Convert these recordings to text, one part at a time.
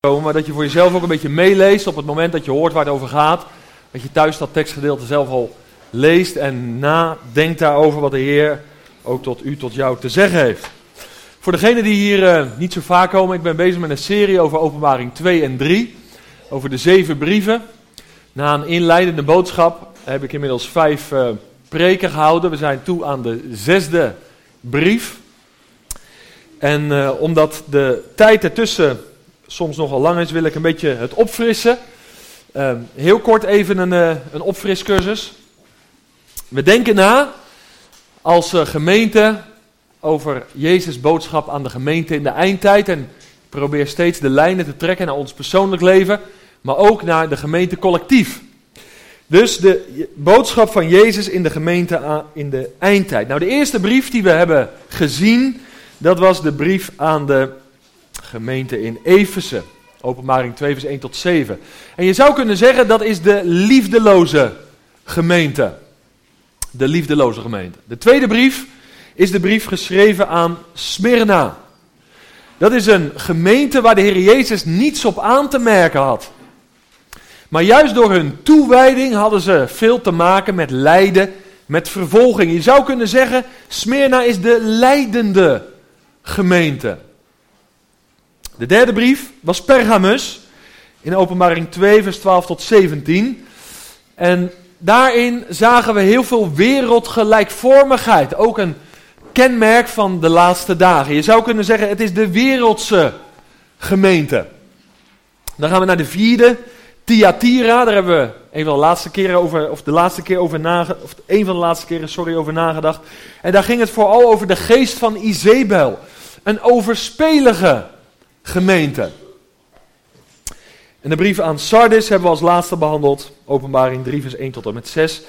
maar dat je voor jezelf ook een beetje meeleest op het moment dat je hoort waar het over gaat. Dat je thuis dat tekstgedeelte zelf al leest en nadenkt daarover wat de Heer ook tot u, tot jou te zeggen heeft. Voor degenen die hier uh, niet zo vaak komen, ik ben bezig met een serie over openbaring 2 en 3. Over de zeven brieven. Na een inleidende boodschap heb ik inmiddels vijf uh, preken gehouden. We zijn toe aan de zesde brief. En uh, omdat de tijd ertussen soms nogal lang is, wil ik een beetje het opfrissen. Uh, heel kort even een, uh, een opfriscursus. We denken na als uh, gemeente over Jezus' boodschap aan de gemeente in de eindtijd. En probeer steeds de lijnen te trekken naar ons persoonlijk leven, maar ook naar de gemeente collectief. Dus de boodschap van Jezus in de gemeente in de eindtijd. Nou, de eerste brief die we hebben gezien, dat was de brief aan de gemeente in Efeze. Openbaring 2, vers 1 tot 7. En je zou kunnen zeggen dat is de liefdeloze gemeente. De liefdeloze gemeente. De tweede brief is de brief geschreven aan Smyrna. Dat is een gemeente waar de Heer Jezus niets op aan te merken had. Maar juist door hun toewijding hadden ze veel te maken met lijden, met vervolging. Je zou kunnen zeggen, Smyrna is de leidende gemeente. De derde brief was Pergamus, in openbaring 2, vers 12 tot 17. En daarin zagen we heel veel wereldgelijkvormigheid. Ook een kenmerk van de laatste dagen. Je zou kunnen zeggen, het is de wereldse gemeente. Dan gaan we naar de vierde, Thyatira. Daar hebben we een van de laatste keren over, of de laatste keer over nagedacht, of een van de laatste keren, sorry, over nagedacht. En daar ging het vooral over de geest van Izebel. Een overspelige gemeente. En de brief aan Sardis hebben we als laatste behandeld. Openbaring 3 vers 1 tot en met 6.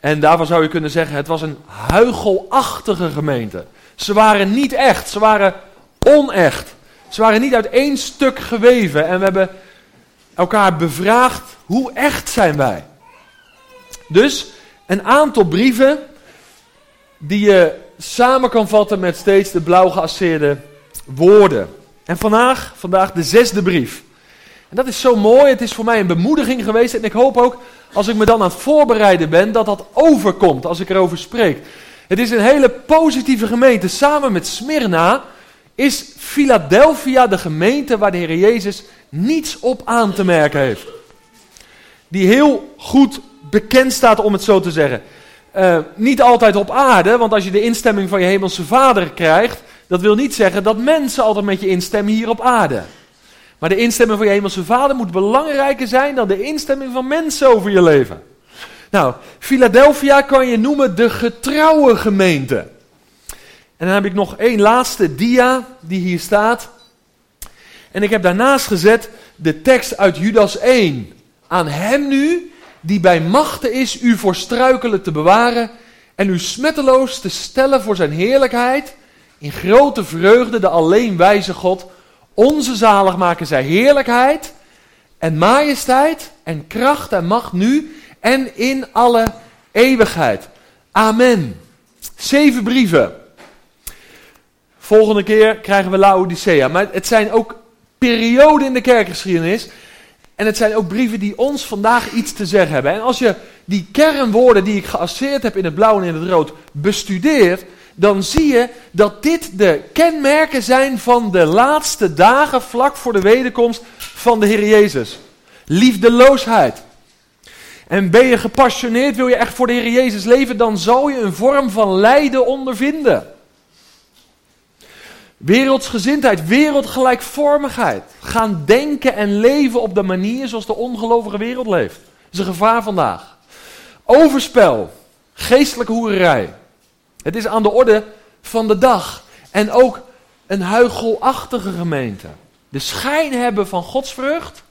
En daarvan zou je kunnen zeggen, het was een huichelachtige gemeente. Ze waren niet echt, ze waren onecht. Ze waren niet uit één stuk geweven. En we hebben elkaar bevraagd, hoe echt zijn wij? Dus een aantal brieven die je samen kan vatten met steeds de blauw geasseerde woorden. En vandaag, vandaag de zesde brief. En dat is zo mooi, het is voor mij een bemoediging geweest. En ik hoop ook, als ik me dan aan het voorbereiden ben, dat dat overkomt als ik erover spreek. Het is een hele positieve gemeente. Samen met Smyrna is Philadelphia de gemeente waar de Heer Jezus niets op aan te merken heeft. Die heel goed bekend staat, om het zo te zeggen. Uh, niet altijd op aarde, want als je de instemming van je hemelse vader krijgt, dat wil niet zeggen dat mensen altijd met je instemmen hier op aarde. Maar de instemming van je hemelse vader moet belangrijker zijn dan de instemming van mensen over je leven. Nou, Philadelphia kan je noemen de getrouwe gemeente. En dan heb ik nog één laatste dia die hier staat. En ik heb daarnaast gezet de tekst uit Judas 1. Aan hem nu, die bij machten is u voor struikelen te bewaren en u smetteloos te stellen voor zijn heerlijkheid in grote vreugde de alleen wijze God, onze zaligmaker, zij heerlijkheid en majesteit en kracht en macht nu en in alle eeuwigheid. Amen. Zeven brieven. Volgende keer krijgen we Laodicea. Maar het zijn ook perioden in de kerkgeschiedenis. En het zijn ook brieven die ons vandaag iets te zeggen hebben. En als je die kernwoorden die ik geasseerd heb in het blauw en in het rood bestudeert, dan zie je dat dit de kenmerken zijn van de laatste dagen vlak voor de wederkomst van de Heer Jezus. Liefdeloosheid. En ben je gepassioneerd, wil je echt voor de Heer Jezus leven, dan zal je een vorm van lijden ondervinden. Wereldsgezindheid, wereldgelijkvormigheid. Gaan denken en leven op de manier zoals de ongelovige wereld leeft. Dat is een gevaar vandaag. Overspel, geestelijke hoererij, het is aan de orde van de dag. En ook een huichelachtige gemeente. De schijn hebben van godsvrucht,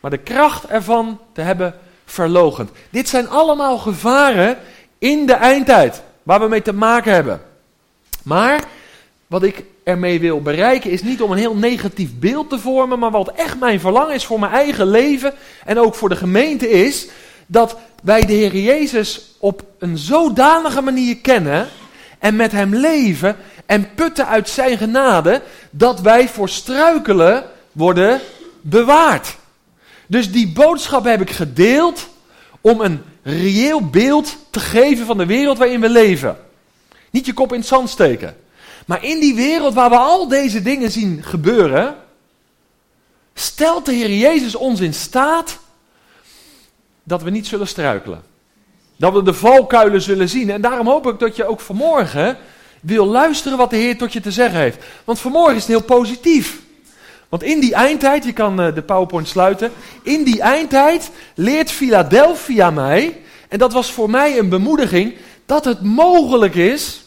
maar de kracht ervan te hebben verlogend. Dit zijn allemaal gevaren in de eindtijd, waar we mee te maken hebben. Maar wat ik ermee wil bereiken is niet om een heel negatief beeld te vormen, maar wat echt mijn verlangen is voor mijn eigen leven en ook voor de gemeente is, dat wij de Heer Jezus op een zodanige manier kennen en met Hem leven en putten uit Zijn genade, dat wij voor struikelen worden bewaard. Dus die boodschap heb ik gedeeld om een reëel beeld te geven van de wereld waarin we leven. Niet je kop in het zand steken. Maar in die wereld waar we al deze dingen zien gebeuren, stelt de Heer Jezus ons in staat dat we niet zullen struikelen. Dat we de valkuilen zullen zien. En daarom hoop ik dat je ook vanmorgen wil luisteren wat de Heer tot je te zeggen heeft. Want vanmorgen is het heel positief. Want in die eindtijd, je kan eh, de PowerPoint sluiten. In die eindtijd leert Philadelphia mij, en dat was voor mij een bemoediging, dat het mogelijk is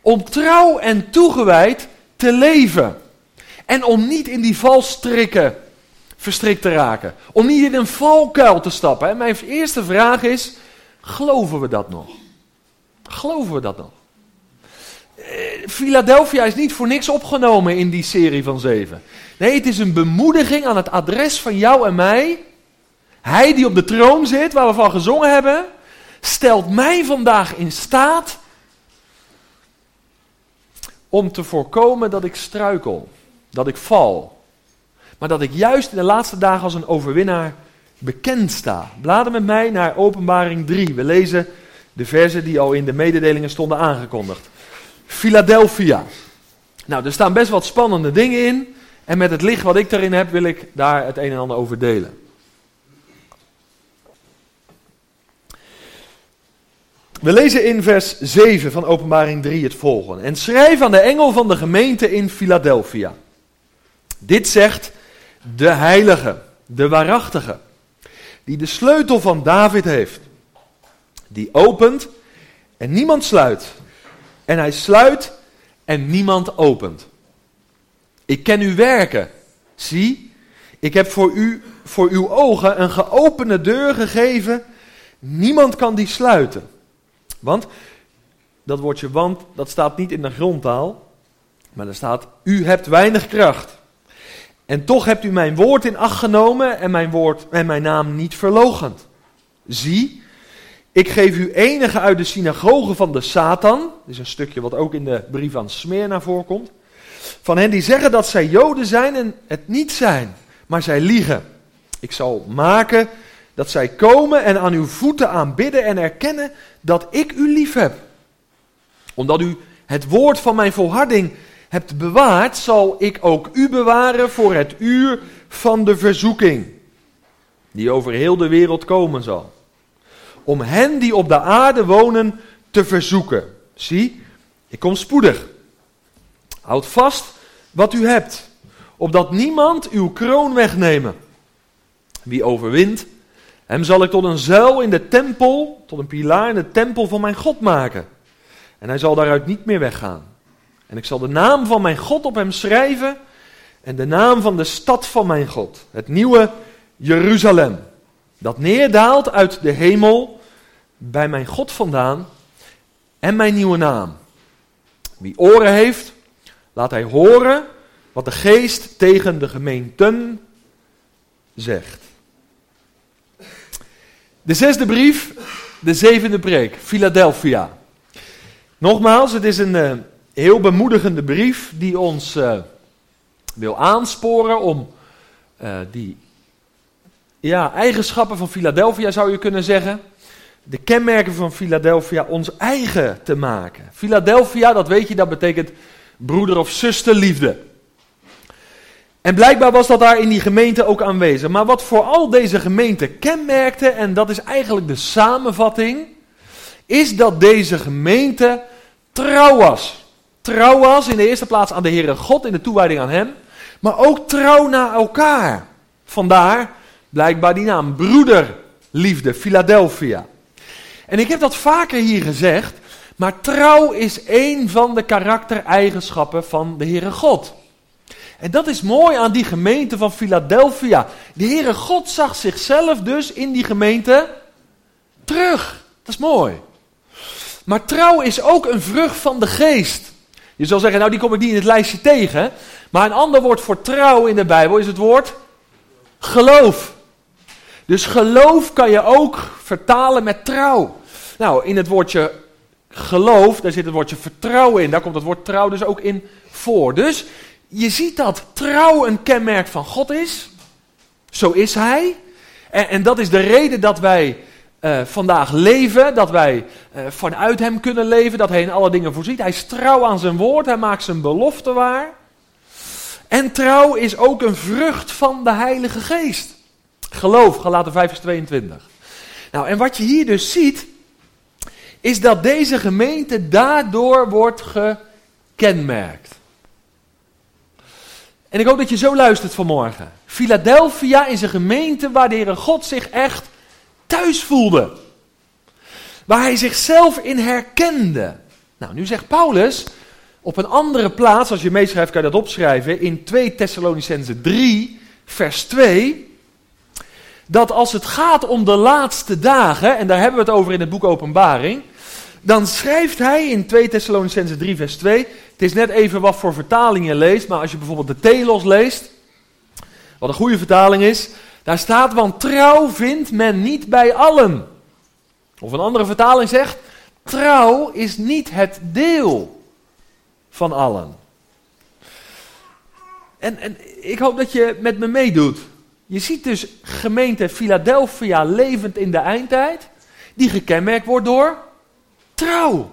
om trouw en toegewijd te leven. En om niet in die valstrikken verstrikt te raken. Om niet in een valkuil te stappen. En mijn eerste vraag is, geloven we dat nog? Geloven we dat nog? Eh, Philadelphia is niet voor niks opgenomen in die serie van zeven. Nee, het is een bemoediging aan het adres van jou en mij. Hij die op de troon zit, waar we van gezongen hebben, stelt mij vandaag in staat om te voorkomen dat ik struikel, dat ik val. Maar dat ik juist in de laatste dagen als een overwinnaar bekend sta. Blader met mij naar Openbaring 3. We lezen de versen die al in de mededelingen stonden aangekondigd. Philadelphia. Nou, er staan best wat spannende dingen in. En met het licht wat ik daarin heb, wil ik daar het een en ander over delen. We lezen in vers 7 van Openbaring 3 het volgende. En schrijf aan de engel van de gemeente in Philadelphia. Dit zegt de heilige, de waarachtige, die de sleutel van David heeft. Die opent en niemand sluit. En hij sluit en niemand opent. Ik ken uw werken. Zie, ik heb voor, u, voor uw ogen een geopende deur gegeven. Niemand kan die sluiten. Want dat woordje want, dat staat niet in de grondtaal. Maar er staat, u hebt weinig kracht. En toch hebt u mijn woord in acht genomen en mijn, woord, en mijn naam niet verlogend. Zie, ik geef u enige uit de synagoge van de Satan. Dat is een stukje wat ook in de brief aan Smyrna voorkomt. Van hen die zeggen dat zij Joden zijn en het niet zijn, maar zij liegen. Ik zal maken dat zij komen en aan uw voeten aanbidden en erkennen dat ik u lief heb. Omdat u het woord van mijn volharding hebt bewaard, zal ik ook u bewaren voor het uur van de verzoeking, die over heel de wereld komen zal. Om hen die op de aarde wonen te verzoeken. Zie, ik kom spoedig. Houd vast wat u hebt, opdat niemand uw kroon wegnemen. Wie overwint, hem zal ik tot een zuil in de tempel, tot een pilaar in de tempel van mijn God maken. En hij zal daaruit niet meer weggaan. En ik zal de naam van mijn God op hem schrijven en de naam van de stad van mijn God, het nieuwe Jeruzalem, dat neerdaalt uit de hemel bij mijn God vandaan en mijn nieuwe naam. Wie oren heeft, laat hij horen wat de geest tegen de gemeenten zegt. De zesde brief, de zevende preek, Philadelphia. Nogmaals, het is een uh, heel bemoedigende brief die ons uh, wil aansporen om uh, die ja, eigenschappen van Philadelphia, zou je kunnen zeggen, de kenmerken van Philadelphia ons eigen te maken. Philadelphia, dat weet je, dat betekent broeder of zusterliefde. En blijkbaar was dat daar in die gemeente ook aanwezig. Maar wat vooral deze gemeente kenmerkte, en dat is eigenlijk de samenvatting, is dat deze gemeente trouw was. Trouw was in de eerste plaats aan de Heere God in de toewijding aan Hem, maar ook trouw naar elkaar. Vandaar blijkbaar die naam, broederliefde, Philadelphia. En ik heb dat vaker hier gezegd, maar trouw is een van de karaktereigenschappen van de Heere God. En dat is mooi aan die gemeente van Philadelphia. De Heere God zag zichzelf dus in die gemeente terug. Dat is mooi. Maar trouw is ook een vrucht van de geest. Je zal zeggen, nou die kom ik niet in het lijstje tegen. Maar een ander woord voor trouw in de Bijbel is het woord geloof. Dus geloof kan je ook vertalen met trouw. Nou, in het woordje geloof, daar zit het woordje vertrouwen in. Daar komt het woord trouw dus ook in voor. Dus je ziet dat trouw een kenmerk van God is. Zo is hij. En, en dat is de reden dat wij uh, vandaag leven, dat wij uh, vanuit hem kunnen leven, dat hij in alle dingen voorziet. Hij is trouw aan zijn woord, hij maakt zijn belofte waar. En trouw is ook een vrucht van de Heilige Geest. Geloof, Galaten 5 vers 22. Nou, en wat je hier dus ziet, is dat deze gemeente daardoor wordt gekenmerkt. En ik hoop dat je zo luistert vanmorgen. Philadelphia is een gemeente waar de God zich echt thuis voelde. Waar hij zichzelf in herkende. Nou, nu zegt Paulus op een andere plaats, als je meeschrijft kan je dat opschrijven, in 2 Thessalonicense 3, vers 2, dat als het gaat om de laatste dagen, en daar hebben we het over in het boek Openbaring, dan schrijft hij in 2 Thessalonicense 3, vers 2, het is net even wat voor vertaling je leest, maar als je bijvoorbeeld de Telos leest, wat een goede vertaling is, daar staat, want trouw vindt men niet bij allen. Of een andere vertaling zegt, trouw is niet het deel van allen. En, en ik hoop dat je met me meedoet. Je ziet dus gemeente Philadelphia levend in de eindtijd, die gekenmerkt wordt door trouw.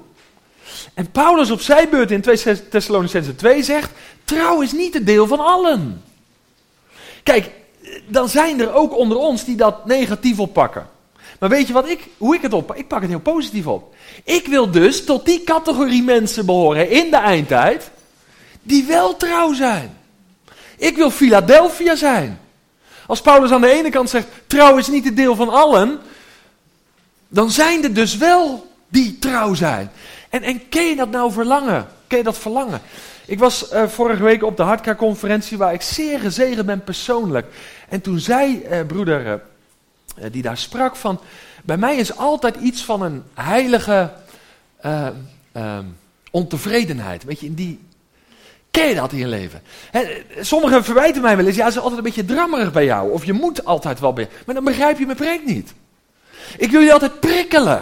En Paulus op zijn beurt in 2 Thessalonicense 2 zegt, trouw is niet het deel van allen. Kijk, dan zijn er ook onder ons die dat negatief oppakken. Maar weet je wat ik, hoe ik het oppak? Ik pak het heel positief op. Ik wil dus tot die categorie mensen behoren in de eindtijd, die wel trouw zijn. Ik wil Philadelphia zijn. Als Paulus aan de ene kant zegt, trouw is niet het deel van allen, dan zijn er dus wel die trouw zijn. En, en ken je dat nou verlangen? Ken je dat verlangen? Ik was uh, vorige week op de Hardcore-conferentie waar ik zeer gezegend ben persoonlijk. En toen zei uh, broeder uh, die daar sprak van... Bij mij is altijd iets van een heilige ontevredenheid. Weet je, in die... Ken je dat in je leven? He, sommigen verwijten mij wel eens, ja, ze is altijd een beetje drammerig bij jou. Of je moet altijd wel bij Maar dan begrijp je mijn preek niet. Ik wil je altijd prikkelen.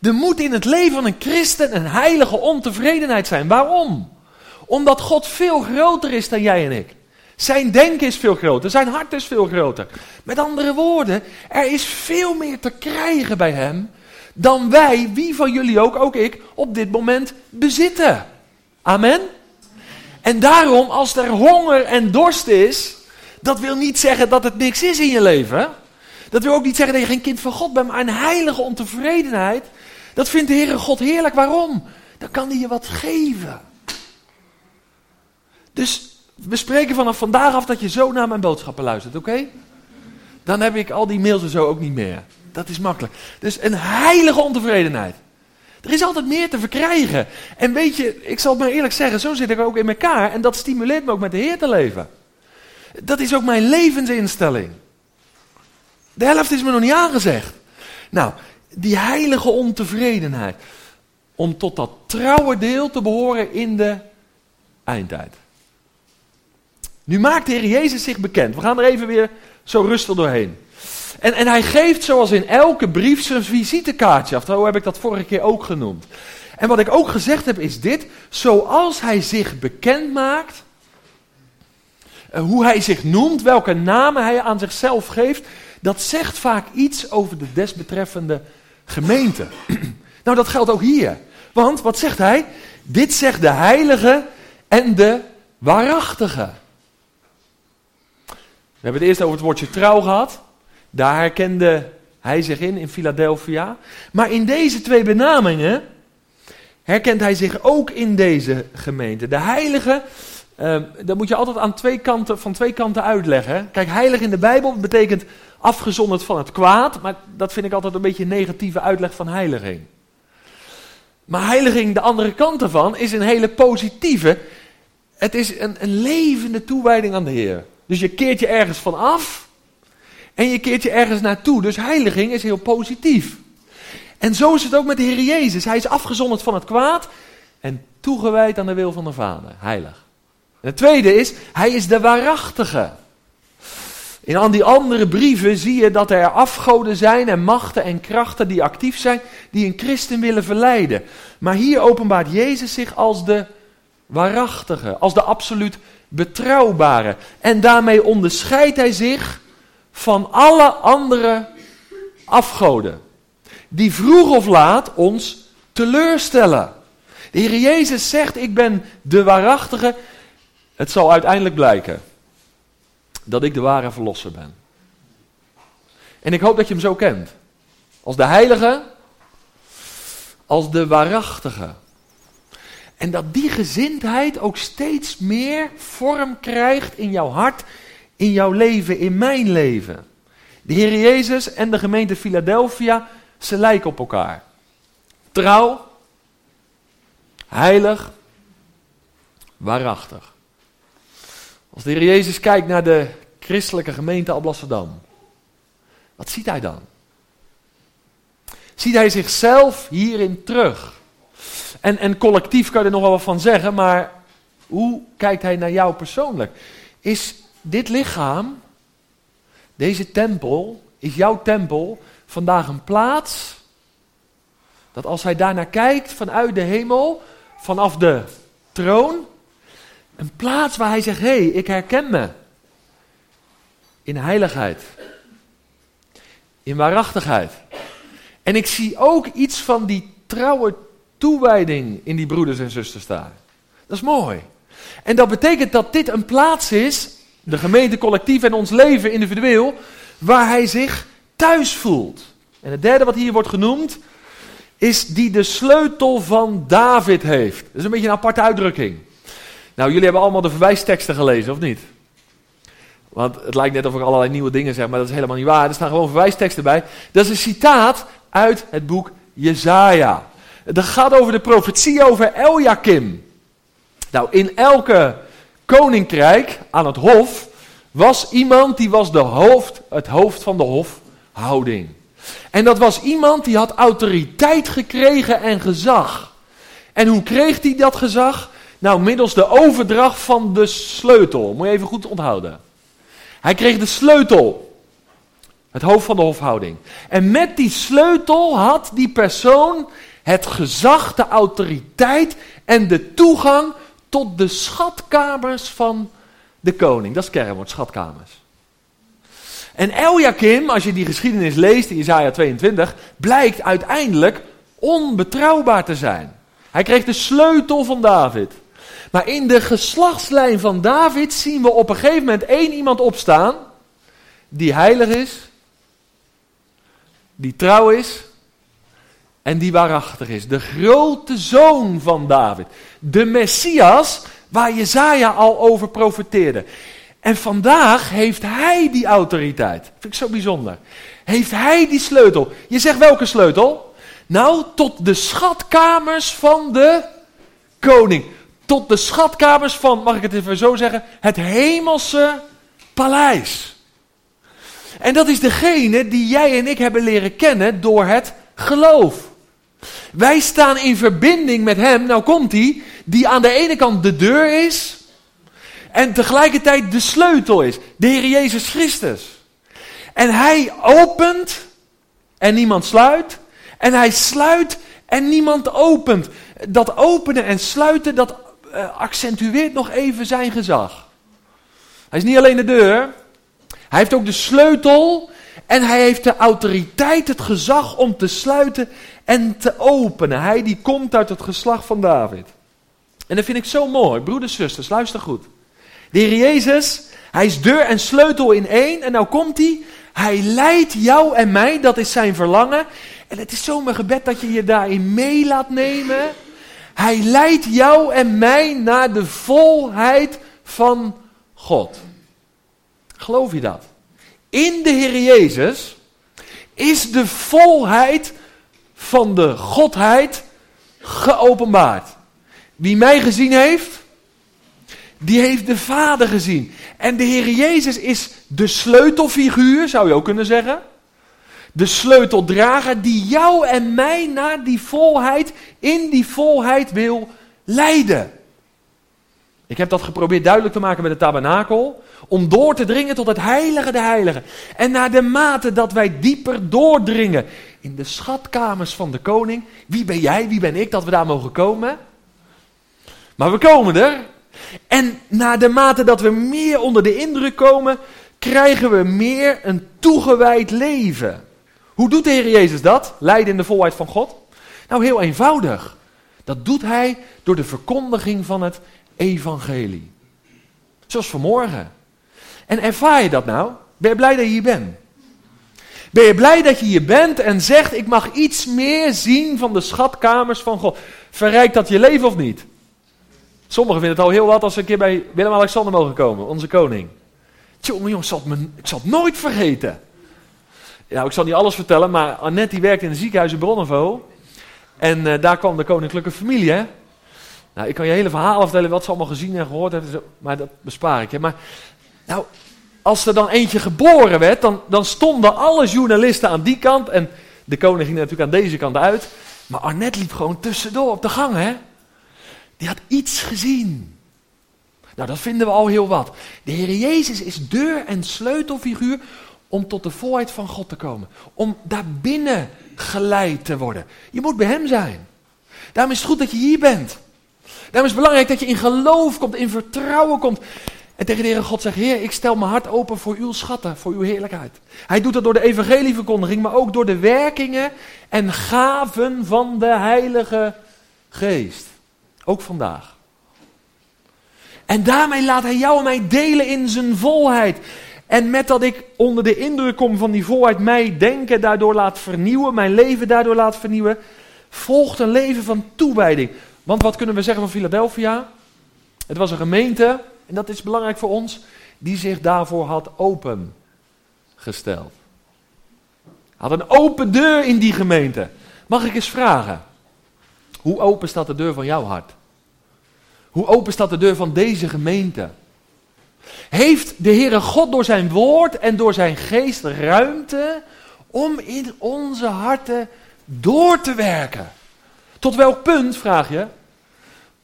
Er moet in het leven van een christen een heilige ontevredenheid zijn. Waarom? Omdat God veel groter is dan jij en ik. Zijn denken is veel groter, zijn hart is veel groter. Met andere woorden, er is veel meer te krijgen bij Hem dan wij, wie van jullie ook, ook ik, op dit moment bezitten. Amen? En daarom, als er honger en dorst is, dat wil niet zeggen dat het niks is in je leven. Dat wil ook niet zeggen dat je geen kind van God bent, maar een heilige ontevredenheid. Dat vindt de Heere God heerlijk. Waarom? Dan kan hij je wat geven. Dus we spreken vanaf vandaag af dat je zo naar mijn boodschappen luistert, oké? Dan heb ik al die mails en zo ook niet meer. Dat is makkelijk. Dus een heilige ontevredenheid. Er is altijd meer te verkrijgen. En weet je, ik zal het maar eerlijk zeggen, zo zit ik ook in elkaar. En dat stimuleert me ook met de Heer te leven. Dat is ook mijn levensinstelling. De helft is me nog niet aangezegd. Nou, die heilige ontevredenheid. Om tot dat trouwe deel te behoren in de eindtijd. Nu maakt de Heer Jezus zich bekend. We gaan er even weer zo rustig doorheen. En, en hij geeft zoals in elke brief zijn visitekaartje af. Zo heb ik dat vorige keer ook genoemd. En wat ik ook gezegd heb is dit. Zoals hij zich bekend maakt. Eh, hoe hij zich noemt, welke namen hij aan zichzelf geeft. Dat zegt vaak iets over de desbetreffende gemeente. nou, dat geldt ook hier. Want wat zegt hij? Dit zegt de heilige en de waarachtige. We hebben het eerst over het woordje trouw gehad. Daar herkende hij zich in, in Philadelphia. Maar in deze twee benamingen herkent hij zich ook in deze gemeente. De heilige, uh, dat moet je altijd aan twee kanten, van twee kanten uitleggen. Kijk, heilig in de Bijbel betekent afgezonderd van het kwaad. Maar dat vind ik altijd een beetje een negatieve uitleg van heiliging. Maar heiliging, de andere kant ervan, is een hele positieve. Het is een, een levende toewijding aan de Heer. Dus je keert je ergens van af en je keert je ergens naartoe. Dus heiliging is heel positief. En zo is het ook met de Heer Jezus. Hij is afgezonderd van het kwaad en toegewijd aan de wil van de Vader. Heilig. En het tweede is, hij is de waarachtige. In al die andere brieven zie je dat er afgoden zijn en machten en krachten die actief zijn, die een christen willen verleiden. Maar hier openbaart Jezus zich als de waarachtige, als de absoluut betrouwbare. En daarmee onderscheidt hij zich van alle andere afgoden. Die vroeg of laat ons teleurstellen. De Heer Jezus zegt, ik ben de waarachtige. Het zal uiteindelijk blijken dat ik de ware verlosser ben. En ik hoop dat je hem zo kent. Als de heilige, als de waarachtige. En dat die gezindheid ook steeds meer vorm krijgt in jouw hart, in jouw leven, in mijn leven. De Heer Jezus en de gemeente Philadelphia, ze lijken op elkaar. Trouw, heilig, waarachtig. Als de Heer Jezus kijkt naar de christelijke gemeente Alblasserdam, wat ziet hij dan? Ziet hij zichzelf hierin terug? En, en collectief kan je er nog wel wat van zeggen, maar hoe kijkt hij naar jou persoonlijk? Is dit lichaam, deze tempel, is jouw tempel vandaag een plaats dat als hij daarnaar kijkt vanuit de hemel, vanaf de troon, een plaats waar hij zegt: hé, hey, ik herken me in heiligheid, in waarachtigheid. En ik zie ook iets van die trouwe toewijding in die broeders en zusters staan. Dat is mooi. En dat betekent dat dit een plaats is, de gemeente collectief en ons leven individueel, waar hij zich thuis voelt. En het derde wat hier wordt genoemd, is die de sleutel van David heeft. Dat is een beetje een aparte uitdrukking. Nou, jullie hebben allemaal de verwijsteksten gelezen, of niet? Want het lijkt net of ik allerlei nieuwe dingen zeg, maar dat is helemaal niet waar. Er staan gewoon verwijsteksten bij. Dat is een citaat uit het boek Jezaja. Dat gaat over de profetie over Eljakim. Nou, in elke koninkrijk aan het hof was iemand die was de hoofd, het hoofd van de hofhouding. En dat was iemand die had autoriteit gekregen en gezag. En hoe kreeg hij dat gezag? Nou, middels de overdracht van de sleutel. Moet je even goed onthouden. Hij kreeg de sleutel. Het hoofd van de hofhouding. En met die sleutel had die persoon het gezag, de autoriteit en de toegang tot de schatkamers van de koning. Dat is kernwoord, schatkamers. En Eljakim, als je die geschiedenis leest in Isaiah 22, blijkt uiteindelijk onbetrouwbaar te zijn. Hij kreeg de sleutel van David. Maar in de geslachtslijn van David zien we op een gegeven moment één iemand opstaan die heilig is, die trouw is en die waarachtig is. De grote zoon van David. De Messias waar Jezaja al over profeteerde. En vandaag heeft hij die autoriteit. Vind ik zo bijzonder. Heeft hij die sleutel. Je zegt welke sleutel? Nou, tot de schatkamers van de koning. Tot de schatkamers van, mag ik het even zo zeggen, het hemelse paleis. En dat is degene die jij en ik hebben leren kennen door het geloof. Wij staan in verbinding met Hem, nou komt hij, die aan de ene kant de deur is en tegelijkertijd de sleutel is. De Heer Jezus Christus. En Hij opent en niemand sluit. En Hij sluit en niemand opent. Dat openen en sluiten, dat uh, accentueert nog even zijn gezag. Hij is niet alleen de deur, hij heeft ook de sleutel en hij heeft de autoriteit, het gezag om te sluiten en te openen. Hij die komt uit het geslacht van David. En dat vind ik zo mooi. Broeders, zusters, luister goed. De Heer Jezus, hij is deur en sleutel in één. En nou komt hij. Hij leidt jou en mij, dat is zijn verlangen. En het is zo mijn gebed dat je je daarin mee laat nemen. Hij leidt jou en mij naar de volheid van God. Geloof je dat? In de Heer Jezus is de volheid van de Godheid geopenbaard. Wie mij gezien heeft, die heeft de Vader gezien. En de Heer Jezus is de sleutelfiguur, zou je ook kunnen zeggen. De sleuteldrager die jou en mij naar die volheid, in die volheid wil leiden. Ik heb dat geprobeerd duidelijk te maken met de tabernakel. Om door te dringen tot het heilige de heilige. En naar de mate dat wij dieper doordringen in de schatkamers van de koning. Wie ben jij, wie ben ik dat we daar mogen komen? Maar we komen er. En naar de mate dat we meer onder de indruk komen, krijgen we meer een toegewijd leven. Hoe doet de Heer Jezus dat? Leiden in de volheid van God? Nou, heel eenvoudig. Dat doet hij door de verkondiging van het evangelie. Zoals vanmorgen. En ervaar je dat nou? Ben je blij dat je hier bent? Ben je blij dat je hier bent en zegt: Ik mag iets meer zien van de schatkamers van God? Verrijkt dat je leven of niet? Sommigen vinden het al heel wat als ze een keer bij Willem-Alexander mogen komen, onze koning. Tjonge jongens, ik zal, het nooit vergeten. Nou, ik zal niet alles vertellen, maar Annette die werkte in een ziekenhuis in Bronnenvo. En uh, daar kwam de koninklijke familie, hè. Nou, ik kan je hele verhaal vertellen wat ze allemaal gezien en gehoord hebben, maar dat bespaar ik. Hè. Maar, nou, als er dan eentje geboren werd, dan, dan stonden alle journalisten aan die kant en de koning ging natuurlijk aan deze kant uit. Maar Annette liep gewoon tussendoor op de gang, hè. Die had iets gezien. Nou, dat vinden we al heel wat. De Heer Jezus is deur en sleutelfiguur om tot de volheid van God te komen. Om daar binnen geleid te worden. Je moet bij Hem zijn. Daarom is het goed dat je hier bent. Daarom is het belangrijk dat je in geloof komt, in vertrouwen komt. En tegen de Heer God zegt, Heer, ik stel mijn hart open voor uw schatten, voor uw heerlijkheid. Hij doet dat door de evangelieverkondiging, maar ook door de werkingen en gaven van de Heilige Geest. Ook vandaag. En daarmee laat hij jou en mij delen in zijn volheid. En met dat ik onder de indruk kom van die volheid, mij denken daardoor laat vernieuwen, mijn leven daardoor laat vernieuwen, volgt een leven van toewijding. Want wat kunnen we zeggen van Philadelphia? Het was een gemeente, en dat is belangrijk voor ons, die zich daarvoor had opengesteld. Had een open deur in die gemeente. Mag ik eens vragen? Hoe open staat de deur van jouw hart? Hoe open staat de deur van deze gemeente? Heeft de Heere God door zijn woord en door zijn geest ruimte om in onze harten door te werken? Tot welk punt, vraag je?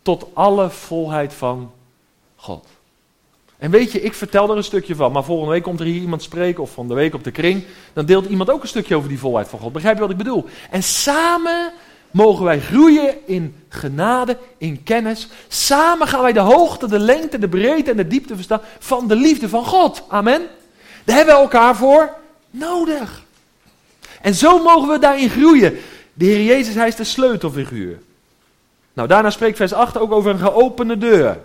Tot alle volheid van God. En weet je, ik vertel er een stukje van, maar volgende week komt er hier iemand spreken, of van de week op de kring, dan deelt iemand ook een stukje over die volheid van God. Begrijp je wat ik bedoel? En samen mogen wij groeien in genade, in kennis. Samen gaan wij de hoogte, de lengte, de breedte en de diepte verstaan van de liefde van God. Amen. Daar hebben we elkaar voor nodig. En zo mogen we daarin groeien. De Heer Jezus, hij is de sleutelfiguur. Nou, daarna spreekt vers 8 ook over een geopende deur.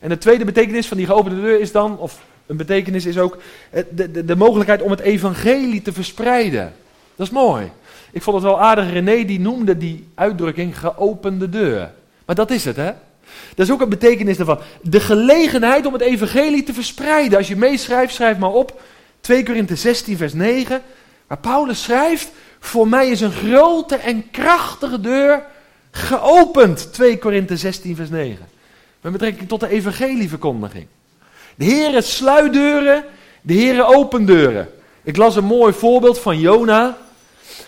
En de tweede betekenis van die geopende deur is dan, of een betekenis is ook de, de, de mogelijkheid om het evangelie te verspreiden. Dat is mooi. Ik vond het wel aardig, René die noemde die uitdrukking geopende deur. Maar dat is het, hè? Dat is ook een betekenis daarvan. De gelegenheid om het evangelie te verspreiden. Als je meeschrijft, schrijf maar op. 2 Korinthe 16, vers 9. Waar Paulus schrijft, voor mij is een grote en krachtige deur geopend. 2 Korinthe 16, vers 9. Met betrekking tot de evangelieverkondiging. De Heere sluit deuren, de Heere opent deuren. Ik las een mooi voorbeeld van Jona.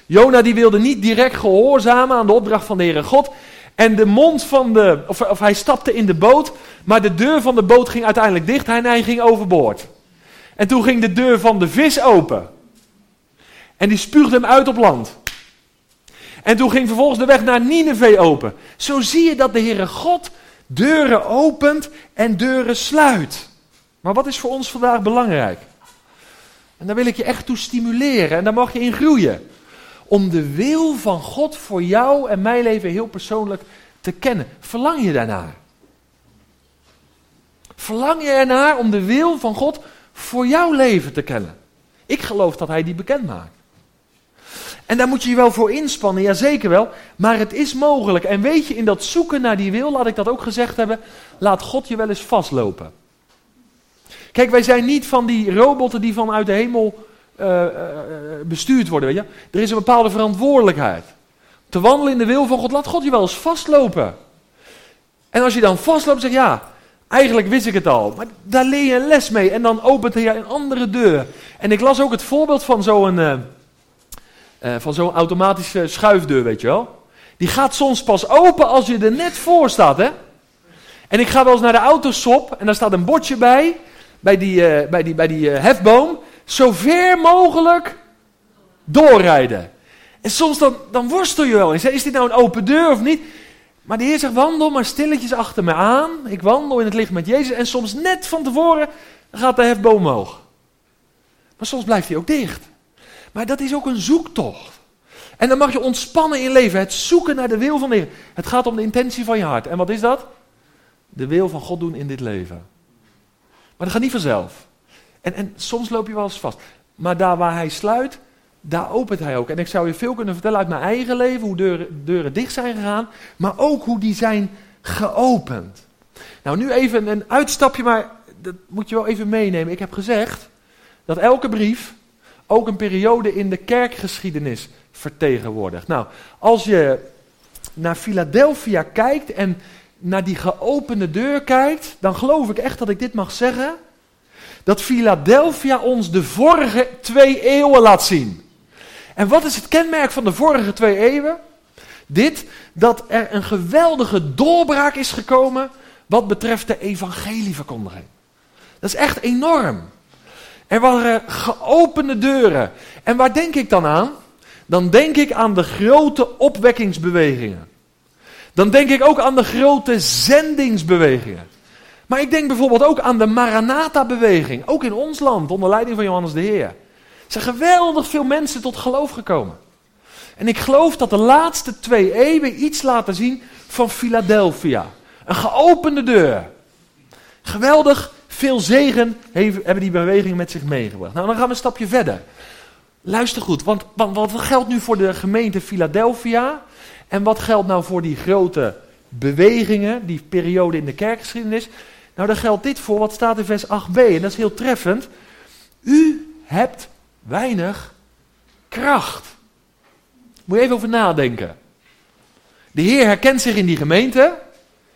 Jona die wilde niet direct gehoorzamen aan de opdracht van de Heere God. En de mond van de, of, of, hij stapte in de boot, maar de deur van de boot ging uiteindelijk dicht en hij ging overboord. En toen ging de deur van de vis open. En die spuugde hem uit op land. En toen ging vervolgens de weg naar Nineveh open. Zo zie je dat de Heere God deuren opent en deuren sluit. Maar wat is voor ons vandaag belangrijk? En daar wil ik je echt toe stimuleren en daar mag je in groeien om de wil van God voor jou en mijn leven heel persoonlijk te kennen. Verlang je daarnaar? Verlang je ernaar om de wil van God voor jouw leven te kennen? Ik geloof dat Hij die bekend maakt. En daar moet je je wel voor inspannen, ja zeker wel, maar het is mogelijk. En weet je, in dat zoeken naar die wil, laat ik dat ook gezegd hebben, laat God je wel eens vastlopen. Kijk, wij zijn niet van die robotten die vanuit de hemel uh, bestuurd worden. Weet je? Er is een bepaalde verantwoordelijkheid. Te wandelen in de wil van God, laat God je wel eens vastlopen. En als je dan vastloopt, zeg je ja, eigenlijk wist ik het al. Maar daar leer je een les mee en dan opent hij een andere deur. En ik las ook het voorbeeld van zo'n uh, van zo'n automatische schuifdeur, weet je wel. Die gaat soms pas open als je er net voor staat, hè. En ik ga wel eens naar de autosop en daar staat een bordje bij, bij die, bij die, bij die hefboom zo ver mogelijk doorrijden. En soms dan, dan worstel je wel eens. Is dit nou een open deur of niet? Maar de Heer zegt, wandel maar stilletjes achter me aan. Ik wandel in het licht met Jezus. En soms net van tevoren gaat de hefboom omhoog. Maar soms blijft hij ook dicht. Maar dat is ook een zoektocht. En dan mag je ontspannen in leven. Het zoeken naar de wil van de Heer. Het gaat om de intentie van je hart. En wat is dat? De wil van God doen in dit leven. Maar dat gaat niet vanzelf. En, en soms loop je wel eens vast. Maar daar waar hij sluit, daar opent hij ook. En ik zou je veel kunnen vertellen uit mijn eigen leven, hoe deuren, deuren dicht zijn gegaan, maar ook hoe die zijn geopend. Nou, nu even een uitstapje, maar dat moet je wel even meenemen. Ik heb gezegd dat elke brief ook een periode in de kerkgeschiedenis vertegenwoordigt. Nou, als je naar Philadelphia kijkt en naar die geopende deur kijkt, dan geloof ik echt dat ik dit mag zeggen. Dat Philadelphia ons de vorige twee eeuwen laat zien. En wat is het kenmerk van de vorige twee eeuwen? Dit, dat er een geweldige doorbraak is gekomen wat betreft de evangelieverkondiging. Dat is echt enorm. Er waren geopende deuren. En waar denk ik dan aan? Dan denk ik aan de grote opwekkingsbewegingen. Dan denk ik ook aan de grote zendingsbewegingen. Maar ik denk bijvoorbeeld ook aan de Maranatha-beweging. Ook in ons land, onder leiding van Johannes de Heer. Er zijn geweldig veel mensen tot geloof gekomen. En ik geloof dat de laatste twee eeuwen iets laten zien van Philadelphia. Een geopende deur. Geweldig veel zegen hebben die bewegingen met zich meegebracht. Nou, dan gaan we een stapje verder. Luister goed, want, want wat geldt nu voor de gemeente Philadelphia? En wat geldt nou voor die grote bewegingen, die periode in de kerkgeschiedenis? Nou, daar geldt dit voor, wat staat in vers 8b, en dat is heel treffend. U hebt weinig kracht. Moet je even over nadenken. De Heer herkent zich in die gemeente.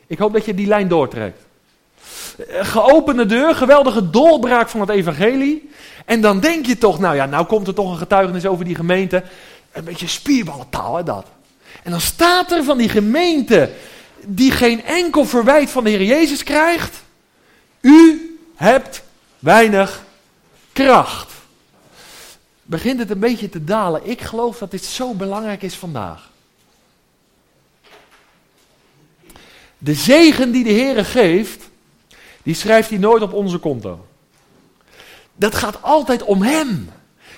Ik hoop dat je die lijn doortrekt. Geopende deur, geweldige doorbraak van het evangelie. En dan denk je toch, nou ja, nou komt er toch een getuigenis over die gemeente. Een beetje spierballentaal, hè, dat. En dan staat er van die gemeente, die geen enkel verwijt van de Heer Jezus krijgt. U hebt weinig kracht. Begint het een beetje te dalen. Ik geloof dat dit zo belangrijk is vandaag. De zegen die de Heer geeft, die schrijft hij nooit op onze konto. Dat gaat altijd om Hem.